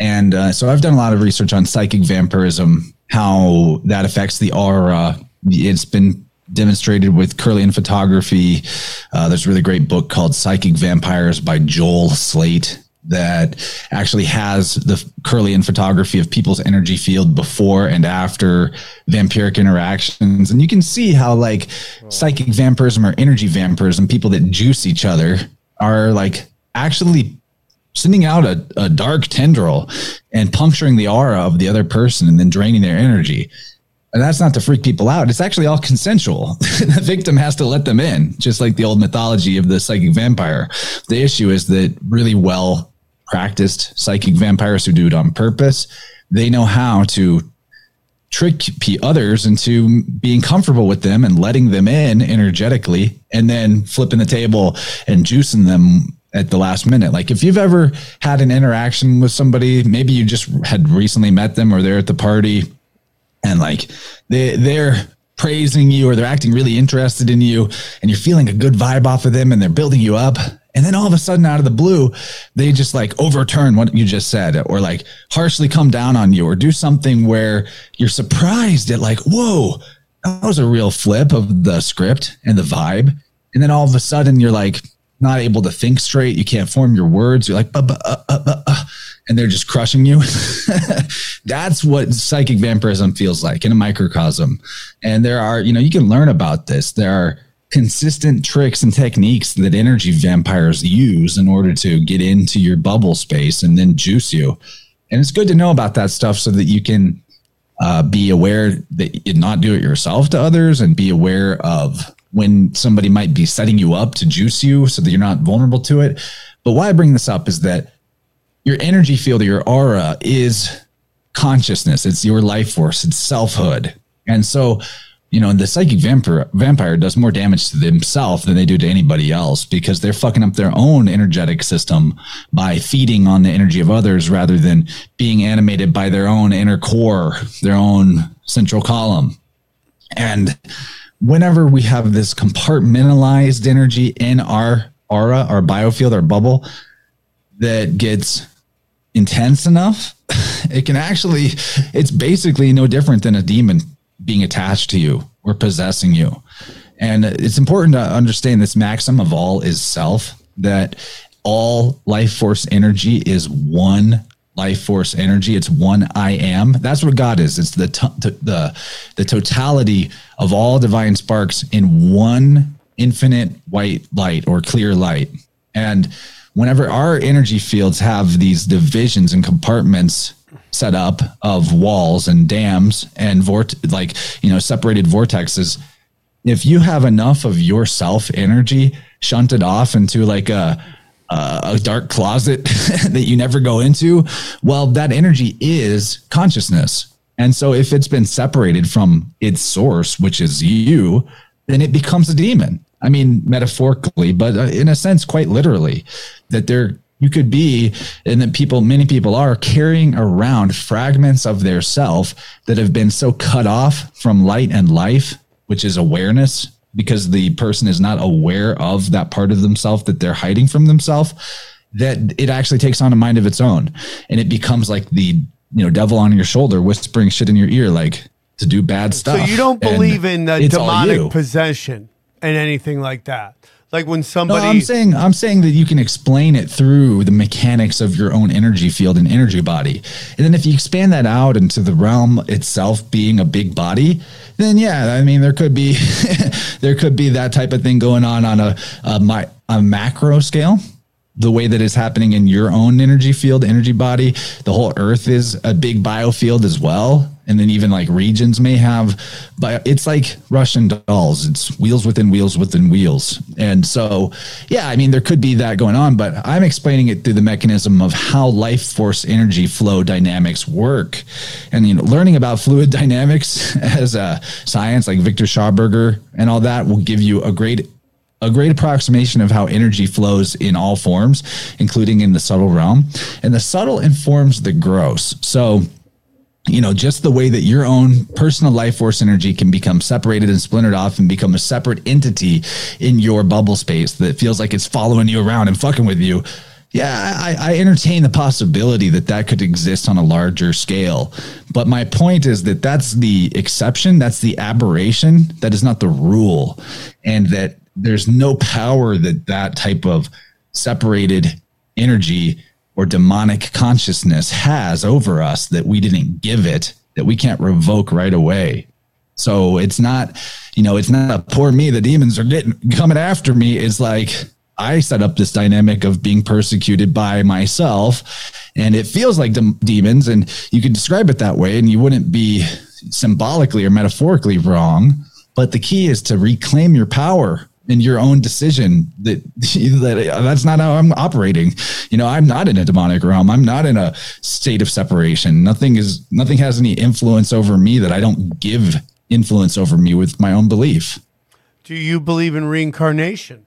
And uh, so I've done a lot of research on psychic vampirism, how that affects the aura. It's been demonstrated with Kirlian photography. Uh, there's a really great book called Psychic Vampires by Joe Slate that actually has the Kirlian photography of people's energy field before and after vampiric interactions. And you can see how like psychic vampirism or energy vampirism, people that juice each other are like actually sending out a, a dark tendril and puncturing the aura of the other person and then draining their energy. And that's not to freak people out. It's actually all consensual. the victim has to let them in, just like the old mythology of the psychic vampire. The issue is that really well practiced psychic vampires who do it on purpose, they know how to trick others into being comfortable with them and letting them in energetically and then flipping the table and juicing them at the last minute. Like if you've ever had an interaction with somebody, maybe you just had recently met them or they're at the party and like they they're praising you or they're acting really interested in you and you're feeling a good vibe off of them and they're building you up and then all of a sudden out of the blue they just like overturn what you just said or like harshly come down on you or do something where you're surprised at like whoa that was a real flip of the script and the vibe and then all of a sudden you're like not able to think straight you can't form your words you're like uh, uh, uh, uh, and they're just crushing you. That's what psychic vampirism feels like in a microcosm. And there are, you know, you can learn about this. There are consistent tricks and techniques that energy vampires use in order to get into your bubble space and then juice you. And it's good to know about that stuff so that you can uh, be aware that you not do it yourself to others and be aware of when somebody might be setting you up to juice you so that you're not vulnerable to it. But why I bring this up is that your energy field, your aura is consciousness. It's your life force. It's selfhood. And so, you know, the psychic vampire vampire does more damage to themselves than they do to anybody else because they're fucking up their own energetic system by feeding on the energy of others rather than being animated by their own inner core, their own central column. And whenever we have this compartmentalized energy in our aura, our biofield, our bubble, that gets intense enough, it can actually, it's basically no different than a demon being attached to you or possessing you. And it's important to understand this maxim of all is self, that all life force energy is one life force energy. It's one I am. That's what God is. It's the, the, the totality of all divine sparks in one infinite white light or clear light. And whenever our energy fields have these divisions and compartments set up of walls and dams and vort like you know separated vortexes if you have enough of yourself energy shunted off into like a a dark closet that you never go into well that energy is consciousness. And so if it's been separated from its source which is you then it becomes a demon. I mean, metaphorically, but uh, in a sense, quite literally, that there you could be, and that people, many people are carrying around fragments of their self that have been so cut off from light and life, which is awareness, because the person is not aware of that part of themselves that they're hiding from themselves, that it actually takes on a mind of its own, and it becomes like the you know devil on your shoulder whispering shit in your ear, like to do bad stuff. So you don't believe in it's all you. demonic possession and anything like that? Like when No, somebody. I'm saying I'm saying that you can explain it through the mechanics of your own energy field and energy body. And then if you expand that out into the realm itself being a big body, then yeah, I mean there could be there could be that type of thing going on on a a, mi- a macro scale. The way that is happening in your own energy field, energy body, the whole earth is a big biofield as well. And then even like regions may have, but it's like Russian dolls. It's wheels within wheels within wheels. And so, yeah, I mean, there could be that going on, but I'm explaining it through the mechanism of how life force energy flow dynamics work. And, you know, learning about fluid dynamics as a science like Victor Schauberger and all that will give you a great a great approximation of how energy flows in all forms, including in the subtle realm. And the subtle informs the gross. So you know, just the way that your own personal life force energy can become separated and splintered off and become a separate entity in your bubble space that feels like it's following you around and fucking with you. Yeah, I, I entertain the possibility that that could exist on a larger scale. But my point is that that's the exception, that's the aberration, that is not the rule. And that there's no power that that type of separated energy or demonic consciousness has over us that we didn't give it, that we can't revoke right away. So it's not, you know, it's not a poor me, the demons are getting coming after me. It's like I set up this dynamic of being persecuted by myself and it feels like dem- demons and you could describe it that way and you wouldn't be symbolically or metaphorically wrong. But the key is to reclaim your power in your own decision that, that uh, that's not how I'm operating. You know, I'm not in a demonic realm. I'm not in a state of separation. Nothing is nothing has any influence over me that I don't give influence over me with my own belief. Do you believe in reincarnation?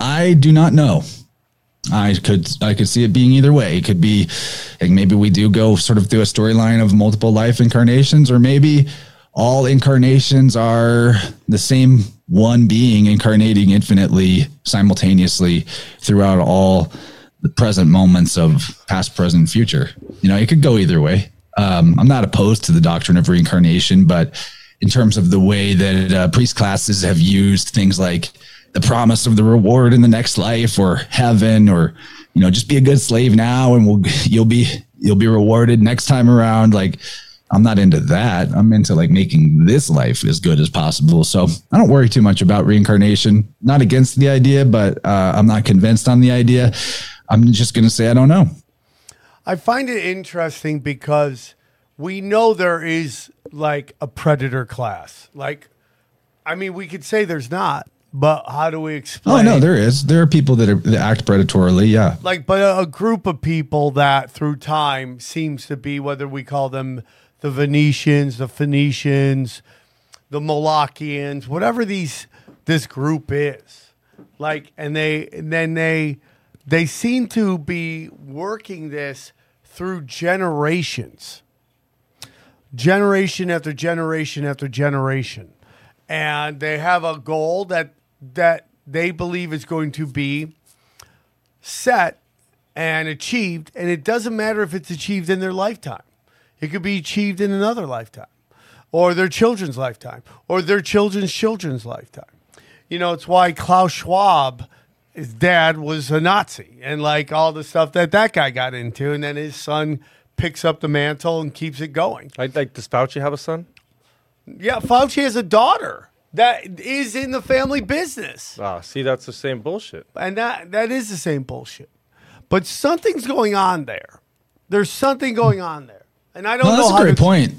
I do not know. I could I could see it being either way. It could be like maybe we do go sort of through a storyline of multiple life incarnations, or maybe all incarnations are the same one being incarnating infinitely simultaneously throughout all the present moments of past, present, future. You know, it could go either way. Um, I'm not opposed to the doctrine of reincarnation, but in terms of the way that uh, priest classes have used things like the promise of the reward in the next life or heaven or you know just be a good slave now and we'll you'll be you'll be rewarded next time around like i'm not into that. I'm into like making this life as good as possible. So i don't worry too much about reincarnation. Not against the idea but uh, i'm not convinced on the idea. I'm just going to say i don't know. I find it interesting because we know there is like a predator class. Like, I mean, we could say there's not, but how do we explain? oh no there is. There are people that, are, that act predatorily yeah. Like, but a, a group of people that through time seems to be whether we call them the Venetians, the Phoenicians, the Malachians, whatever these this group is, like, and they and then they they seem to be working this through generations, generation after generation after generation, and they have a goal that that they believe is going to be set and achieved, and it doesn't matter if it's achieved in their lifetime. It could be achieved in another lifetime, or their children's lifetime, or their children's children's lifetime. You know, it's why Klaus Schwab, his dad was a Nazi, and like all the stuff that that guy got into, and then his son picks up the mantle and keeps it going. Like, like does Fauci have a son? Yeah, Fauci has a daughter that is in the family business. Ah, see, that's the same bullshit. and that that is the same bullshit. But something's going on there. There's something going on there, and I don't No, know that's a great point.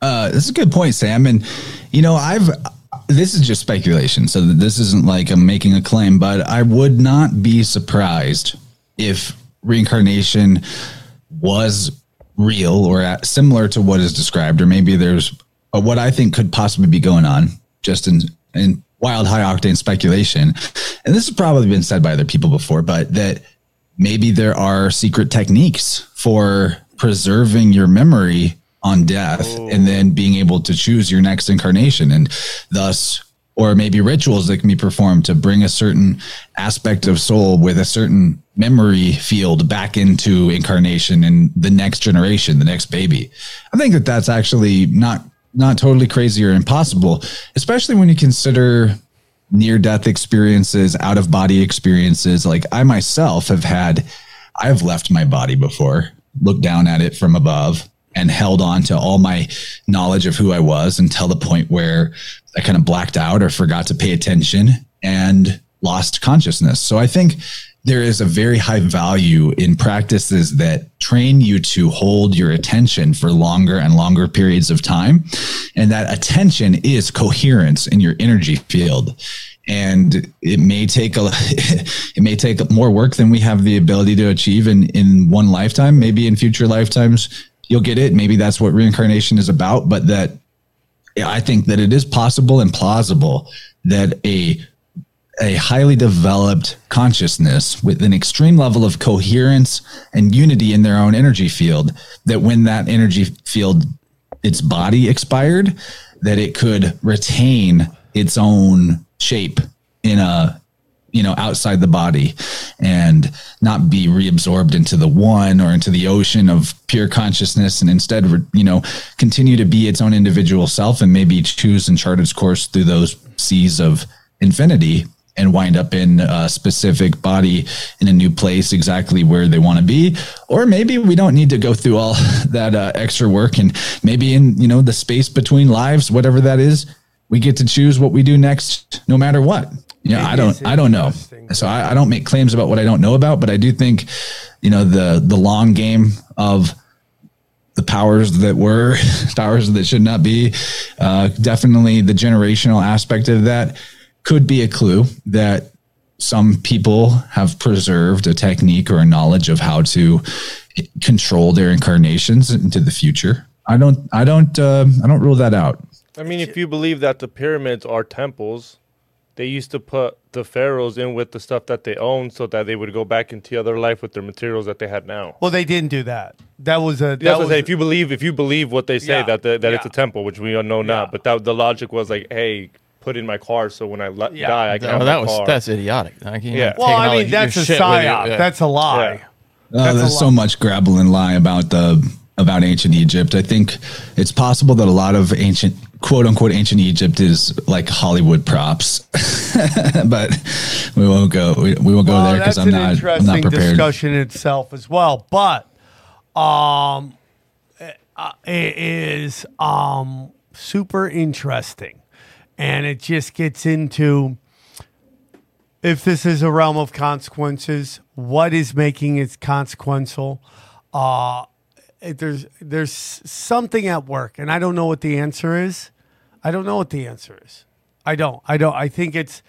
Uh, that's a good point, Sam. And you know, I've this is just speculation, so this isn't like I'm making a claim, but I would not be surprised if reincarnation was real or at, similar to what is described, or maybe there's uh, what I think could possibly be going on, just in in wild high octane speculation. And this has probably been said by other people before, but that maybe there are secret techniques for preserving your memory on death oh. and then being able to choose your next incarnation and thus or maybe rituals that can be performed to bring a certain aspect of soul with a certain memory field back into incarnation in the next generation the next baby. I think that that's actually not not totally crazy or impossible especially when you consider near death experiences, out of body experiences. Like I myself have had, I've left my body before, looked down at it from above, and held on to all my knowledge of who I was until the point where I kind of blacked out or forgot to pay attention and lost consciousness. So I think there is a very high value in practices that train you to hold your attention for longer and longer periods of time. And that attention is coherence in your energy field. And it may take a it may take more work than we have the ability to achieve in, in one lifetime. Maybe in future lifetimes you'll get it. Maybe that's what reincarnation is about, but that I think that it is possible and plausible that a a highly developed consciousness with an extreme level of coherence and unity in their own energy field that when that energy field its body expired that it could retain its own shape in a you know outside the body and not be reabsorbed into the one or into the ocean of pure consciousness and instead you know continue to be its own individual self and maybe choose and chart its course through those seas of infinity and wind up in a specific body in a new place exactly where they want to be. Or maybe we don't need to go through all that uh, extra work and maybe in you know the space between lives whatever that is we get to choose what we do next no matter what. Yeah i don't i don't know. So I, I don't make claims about what i don't know about but i do think you know the the long game of the powers that were powers that should not be uh, definitely the generational aspect of that could be a clue that some people have preserved a technique or a knowledge of how to control their incarnations into the future. I don't i don't uh, i don't rule that out I mean, if you believe that the pyramids are temples, they used to put the pharaohs in with the stuff that they owned so that they would go back into other life with their materials that they had now. Well, they didn't do that. That was a. That That's what was I'm saying. If you believe, if you believe what they say Yeah, that the, that it's yeah. a temple, which we all know Yeah. not, but that the logic was like, hey, put in my car so when I let, Yeah. die, I can Oh, have that my was car. that's idiotic. Like, you know, Yeah. well, I mean, your that's a shit with you, psyop. yeah. That's a lie. Yeah. Uh, That's a there's so lot. much grabble and lie about the about ancient Egypt. I think it's possible that a lot of ancient quote unquote ancient Egypt is like Hollywood props, but we won't go. We, we won't go Well, there because I'm not. I'm not prepared. discussion itself as well. But um, uh, it is um super interesting, and it just gets into if this is a realm of consequences, what is making it consequential? Uh, there's there's something at work, and I don't know what the answer is. I don't know what the answer is. I don't. I don't. I think it's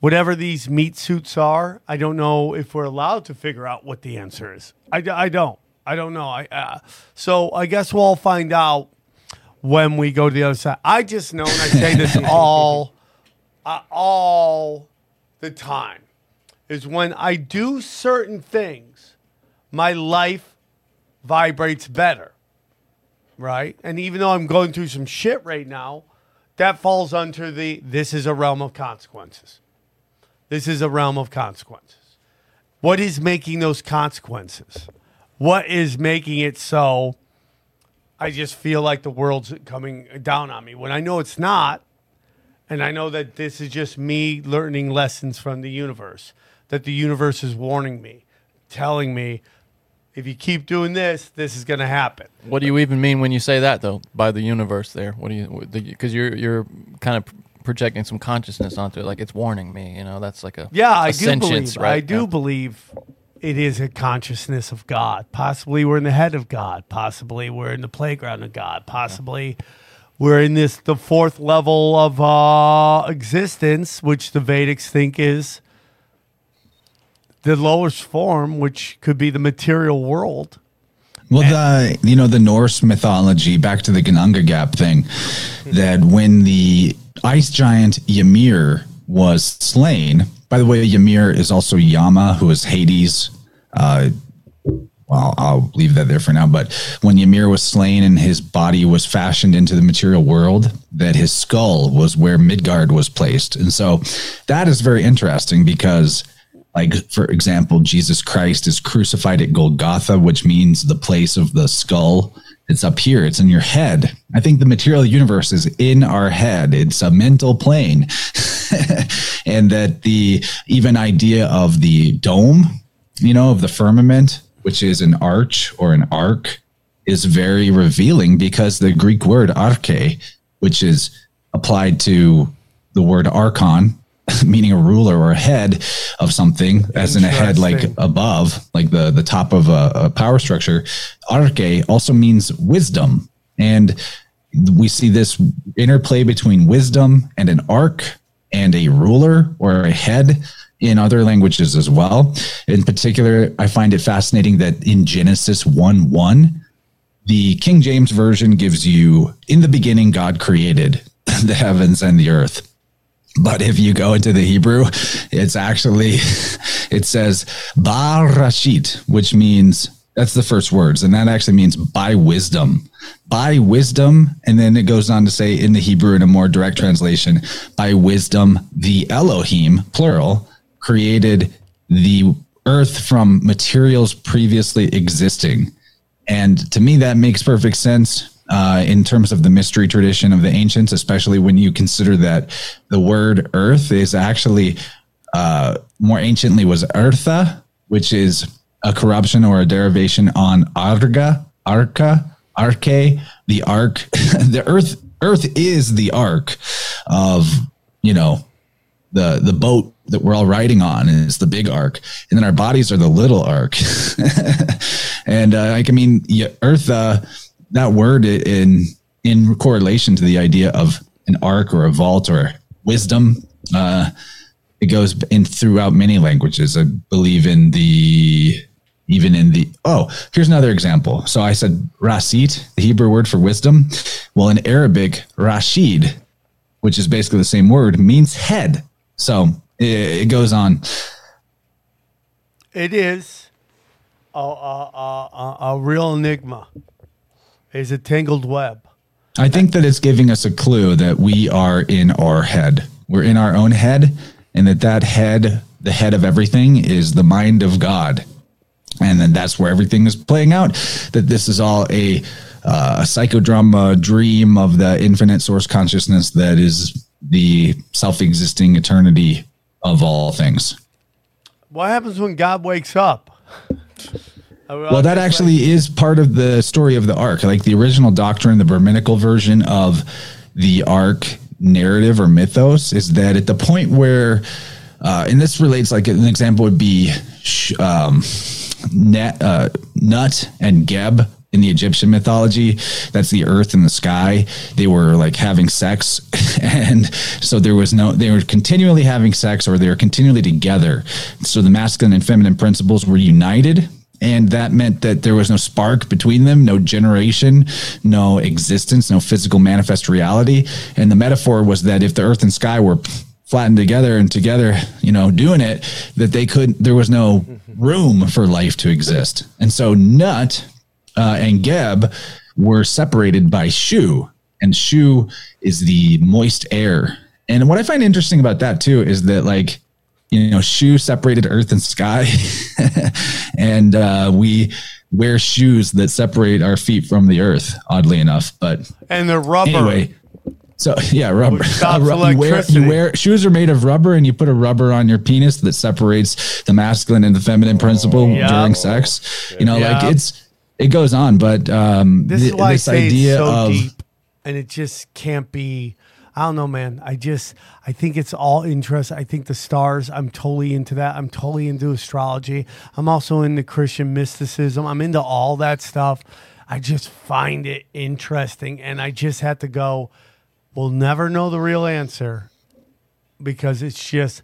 whatever these meat suits are. I don't know if we're allowed to figure out what the answer is. I, I don't. I don't know. I uh, so I guess we'll all find out when we go to the other side. I just know, and I say this all, uh, all the time, is when I do certain things, my life vibrates better, right? And even though I'm going through some shit right now, that falls under the this is a realm of consequences. This is a realm of consequences. What is making those consequences? What is making it so I just feel like the world's coming down on me when I know it's not? And I know that this is just me learning lessons from the universe, that the universe is warning me, telling me, if you keep doing this, this is going to happen. What do you even mean when you say that, though? By the universe, there. What do you? Because you're you're kind of projecting some consciousness onto it, like it's warning me. You know, that's like a Yeah, I a do believe. right? I do Yeah. believe it is a consciousness of God. Possibly we're in the head of God. Possibly we're in the playground of God. Possibly we're in this the fourth level of uh, existence, which the Vedics think is the lowest form, which could be the material world. Well, the you know the Norse mythology, back to the Ginnungagap thing, that when the ice giant Ymir was slain. By the way, Ymir is also Yama, who is Hades. Uh, well, I'll leave that there for now. But when Ymir was slain and his body was fashioned into the material world, that his skull was where Midgard was placed, and so that is very interesting because like for example jesus christ is crucified at golgotha which means the place of the skull. It's up here. It's in your head. I think the material universe is in our head. It's a mental plane. And that the even idea of the dome you know of the firmament which is an arch or an arc is very revealing because the greek word arche which is applied to the word archon meaning a ruler or a head of something as in a head like above like the the top of a, a power structure. Arche also means wisdom. And we see this interplay between wisdom and an arc and a ruler or a head in other languages as well. In particular i find it fascinating that in genesis 1 1 the king james version gives you in the beginning god created the heavens and the earth But if you go into the Hebrew, it's actually, it says Barashit, which means that's the first words. And that actually means by wisdom. By wisdom. And then it goes on to say in the Hebrew, in a more direct translation, by wisdom, the Elohim, plural, created the earth from materials previously existing. And to me, that makes perfect sense uh, in terms of the mystery tradition of the ancients, especially when you consider that the word earth is actually uh, more anciently was eartha, which is a corruption or a derivation on arga, arca, arche, the ark. the earth, earth is the ark of, you know, the the boat that we're all riding on is the big ark, and then our bodies are the little ark. and uh, like I mean, yeah, Earth, uh, that word in in correlation to the idea of an ark or a vault or wisdom. Uh, it goes in throughout many languages. I believe in the even in the oh here's another example so i said rasit the hebrew word for wisdom well in arabic rashid which is basically the same word means head so it, goes on It is a, a, a, a real enigma. It's a tangled web. i think that it's giving us a clue that we are in our head we're in our own head and that that head the head of everything is the mind of god and then that's where everything is playing out that this is all a, uh, a psychodrama dream of the infinite source consciousness that is the self-existing eternity of all things What happens when God wakes up? well that actually is part of the story of the ark like the original doctrine the brahminical version of the ark narrative or mythos is that at the point where uh, and this relates like an example would be um, net, uh, nut and geb in the egyptian mythology. That's the earth and the sky. They were like having sex. And so there was no they were continually having sex or they were continually together. So the masculine and feminine principles were united and that meant that there was no spark between them, no generation, no existence, no physical manifest reality. And the metaphor was that if the earth and sky were flattened together and together, you know, doing it, that they could, there was no room for life to exist. And so Nut uh, and Geb were separated by Shu, and Shu is the moist air. And what I find interesting about that too is that, like, you know, shoe separated earth and sky, and uh, we wear shoes that separate our feet from the earth, oddly enough. But And the rubber. anyway, so yeah, rubber. Ru- you, wear, you wear shoes are made of rubber, and you put a rubber on your penis that separates the masculine and the feminine principle Yeah. during sex. You know, like it's it goes on, but um, This th- this idea so of and it just can't be. I don't know, man. I just I think it's all interest. I think the stars. I'm totally into that. I'm totally into astrology. I'm also into Christian mysticism. I'm into all that stuff. I just find it interesting, and I just had to go. We'll never know the real answer because it's just.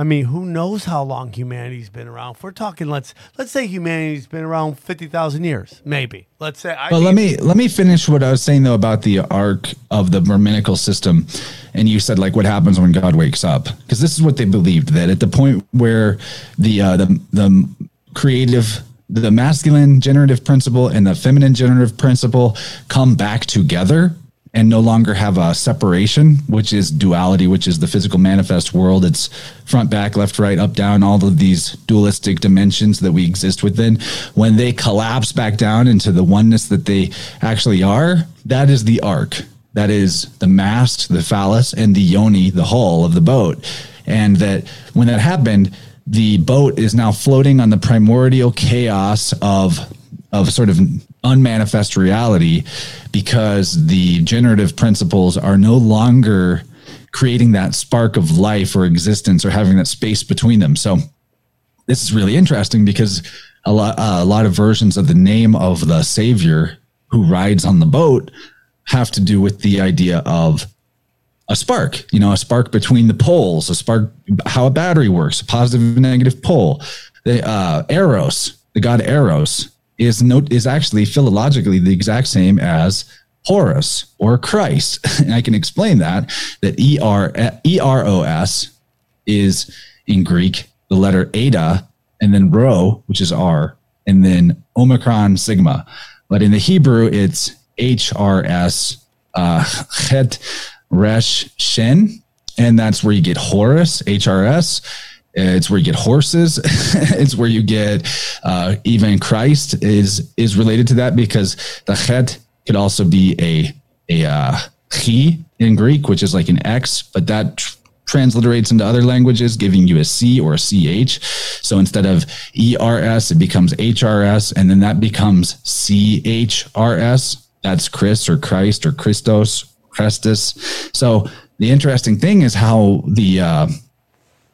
I mean, who knows how long humanity's been around? If we're talking, let's let's say humanity's been around fifty thousand years, maybe. Let's say. I let mean- me let me finish what I was saying though about the arc of the Brahminical system, and you said like what happens when God wakes up because this is what they believed that at the point where the uh, the the creative the masculine generative principle and the feminine generative principle come back together and no longer have a separation, which is duality, which is the physical manifest world. It's front, back, left, right, up, down, all of these dualistic dimensions that we exist within. When they collapse back down into the oneness that they actually are, that is the arc. That is the mast, the phallus, and the yoni, the hull of the boat. And that when that happened, the boat is now floating on the primordial chaos of of sort of unmanifest reality because the generative principles are no longer creating that spark of life or existence or having that space between them. So this is really interesting because a lot uh, a lot of versions of the name of the savior who rides on the boat have to do with the idea of a spark, you know, a spark between the poles, a spark, how a battery works, a positive and negative pole. The uh, Eros, the god Eros, is note is actually philologically the exact same as Horus or Christ. And I can explain that that E R E R O S is in Greek the letter eta and then rho, which is R, and then Omicron Sigma. But in the Hebrew, it's HRS uh, Het Resh Shen, and that's where you get Horus, HRS. It's where you get horses. it's where you get uh, even Christ is is related to that because the Het could also be a a uh, he in Greek, which is like an X, but that tr- transliterates into other languages, giving you a C or a CH. So instead of ERS, it becomes HRS, and then that becomes CHRS. That's Chris or Christ or Christos, Christus. So the interesting thing is how the uh,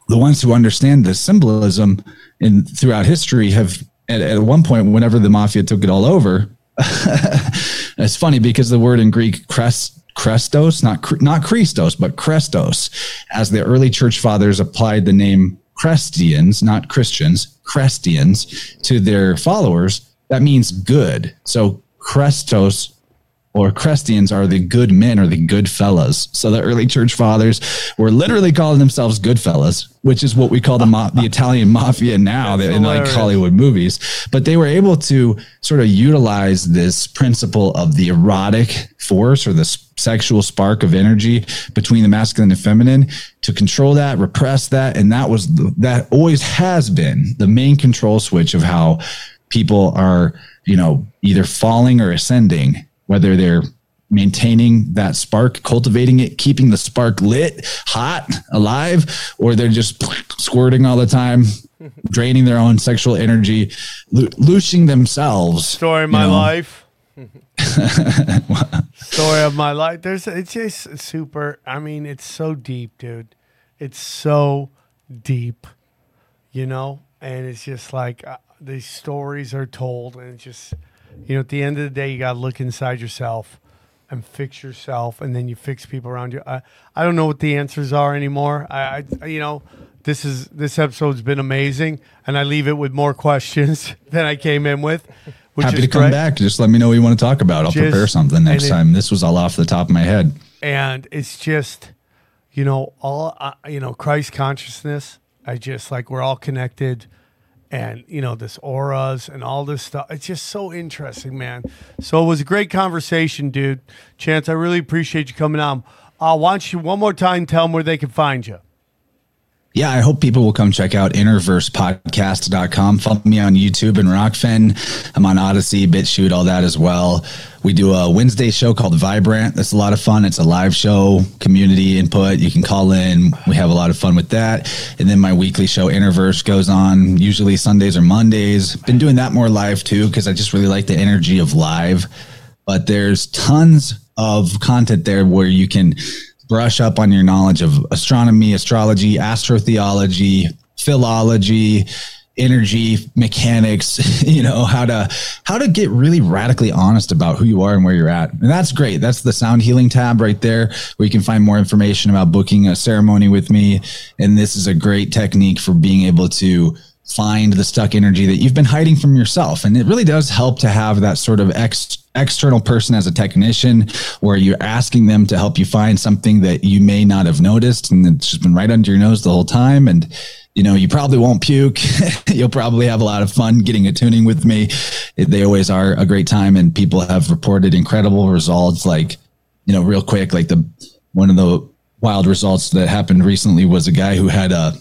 the ones who understand the symbolism in throughout history have at, at one point, whenever the mafia took it all over, it's funny because the word in Greek crest Crestos, not not Christos, but Crestos, as the early church fathers applied the name Christians, not Christians, Christians to their followers, that means good. So Crestos or Christians are the good men or the good fellas. So the early church fathers were literally calling themselves good fellas, which is what we call the ma- the Italian mafia now in like. Hollywood movies. But they were able to sort of utilize this principle of the erotic force or the sexual spark of energy between the masculine and feminine to control that, repress that, and that was the, that always has been the main control switch of how people are, you know, either falling or ascending, whether they're maintaining that spark, cultivating it, keeping the spark lit, hot, alive, or they're just squirting all the time, draining their own sexual energy, lo- loosing themselves. Story of my know. life. Story of my life. There's it's just super. I mean, it's so deep, dude. It's so deep, you know. And it's just like uh, these stories are told, and it's just, you know, at the end of the day, you gotta look inside yourself and fix yourself, and then you fix people around you. I I don't know what the answers are anymore. I, I you know. This is this episode's been amazing, and I leave it with more questions than I came in with. Which Happy is to come great. back. Just let me know what you want to talk about. I'll Just- prepare something next it- time. This was all off the top of my head. and it's just you know all uh, you know christ consciousness i just like we're all connected and you know this auras and all this stuff. It's just so interesting man. So it was a great conversation dude. Chance i really appreciate you coming on. Uh, why don't you one more time tell them where they can find you Yeah, I hope people will come check out innerversepodcast.com. Follow me on YouTube and Rokfin. I'm on Odysee, BitChute, all that as well. We do a Wednesday show called Vibrant. That's a lot of fun. It's a live show, community input. You can call in. We have a lot of fun with that. And then my weekly show, InnerVerse, goes on usually Sundays or Mondays. Been doing that more live too because I just really like the energy of live. But there's tons of content there where you can brush up on your knowledge of astronomy, astrology, astrotheology, philology, energy mechanics, you know, how to how to get really radically honest about who you are and where you're at. And that's great. That's the sound healing tab right there where you can find more information about booking a ceremony with me. And this is a great technique for being able to find the stuck energy that you've been hiding from yourself. And it really does help to have that sort of ex, external person as a technician where you're asking them to help you find something that you may not have noticed and it's just been right under your nose the whole time. And you know, you probably won't puke. You'll probably have a lot of fun getting a tuning with me. They always are a great time, and people have reported incredible results. Like, you know, real quick, like the one of the wild results that happened recently was a guy who had a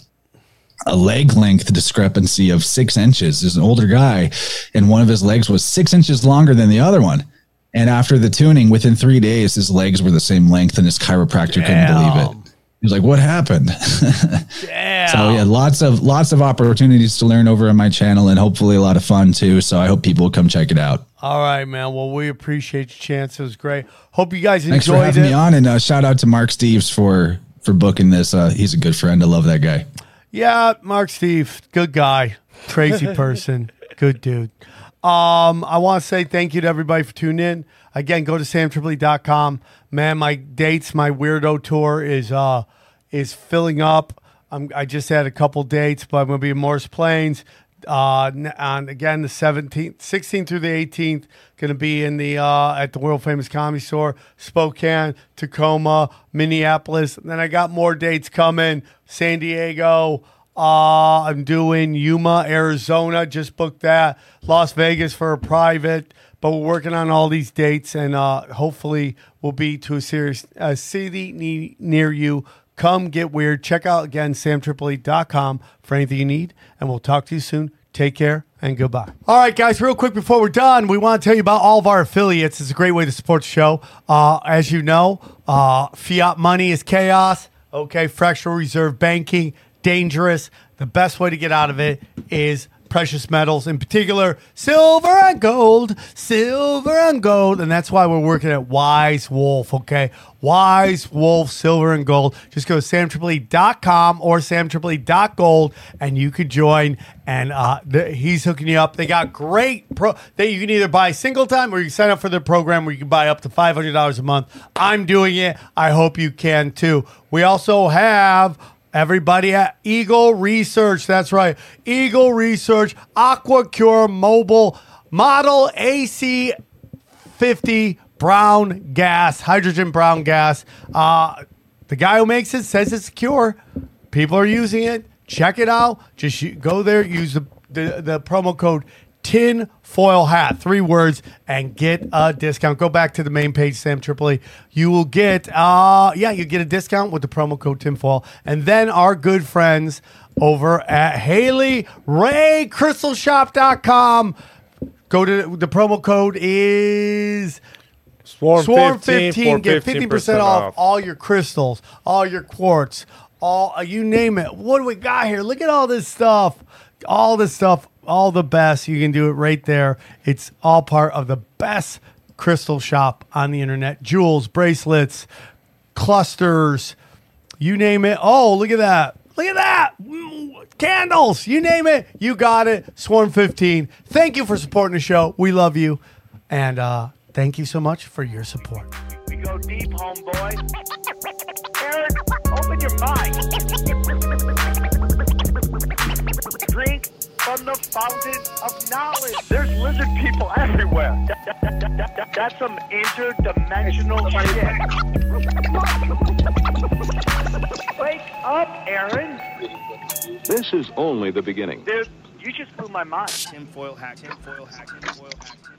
a leg length discrepancy of six inches. There's an older guy, and one of his legs was six inches longer than the other one. And after the tuning, within three days, his legs were the same length, and his chiropractor couldn't believe it. He was like, "What happened?" yeah So yeah, lots of lots of opportunities to learn over on my channel, and hopefully a lot of fun too. So I hope people will come check it out. all right man well we appreciate your chance it was great hope you guys enjoyed Thanks for having it me on, and uh, shout out to Mark Steves for for booking this. Uh, he's a good friend. I love that guy. Yeah, Mark Steve, good guy, crazy person, good dude. Um, I want to say thank you to everybody for tuning in. Again, go to samtripoli.com. Man, my dates, my weirdo tour is uh is filling up. I'm, I just had a couple dates, but I'm gonna be in Morris Plains, Uh, on again the 17th, 16th through the 18th, going to be in the uh, at the world famous comedy store, Spokane, Tacoma, Minneapolis. And then I got more dates coming. San Diego. Uh, I'm doing Yuma, Arizona. Just booked that. Las Vegas for a private. But we're working on all these dates, and uh, hopefully we'll be to a serious a city ne- near you. Come get weird. Check out again samtripoli.com for anything you need, and we'll talk to you soon. Take care and goodbye. All right, guys, real quick before we're done, we want to tell you about all of our affiliates. It's a great way to support the show. Uh, as you know, uh, fiat money is chaos. Okay, fractional reserve banking, dangerous. The best way to get out of it is precious metals, in particular, silver and gold, silver and gold. And that's why we're working at Wise Wolf, okay? Wise Wolf, silver and gold. Just go to samtripoli.com or samtripoli.gold and you could join. And uh, he's hooking you up. They got great pro that you can either buy single time or you can sign up for the program where you can buy up to $500 a month. I'm doing it. I hope you can too. We also have Everybody at Eagle Research. That's right. Eagle Research, AquaCure Mobile Model AC 50 brown gas, hydrogen brown gas. Uh, the guy who makes it says it's secure. People are using it. Check it out. Just go there, use the, the, the promo code tin foil hat. Three words and get a discount. Go back to the main page sam tripoli. You will get uh yeah you get a discount with the promo code tinfoil and then our good friends over at haley ray crystalshop.com go to the promo code is Swarm, Swarm 15, 15, get 15% off all your crystals, all your quartz, all uh, you name it. What do we got here? Look at all this stuff. All this stuff, all the best. You can do it right there. It's all part of the best crystal shop on the internet. Jewels, bracelets, clusters, you name it. Oh, look at that. Look at that. Candles, you name it. You got it. Swarm 15. Thank you for supporting the show. We love you. And uh, thank you so much for your support. We go deep, homeboy. Aaron, open your mind. Drink from the fountain of knowledge. There's lizard people everywhere. That- that- that- that- that- that's some interdimensional shit. Wake up, Aaron. This is only the beginning. Dude, you just blew my mind. Tinfoil hat, tinfoil hat, tinfoil hat, tinfoil hat.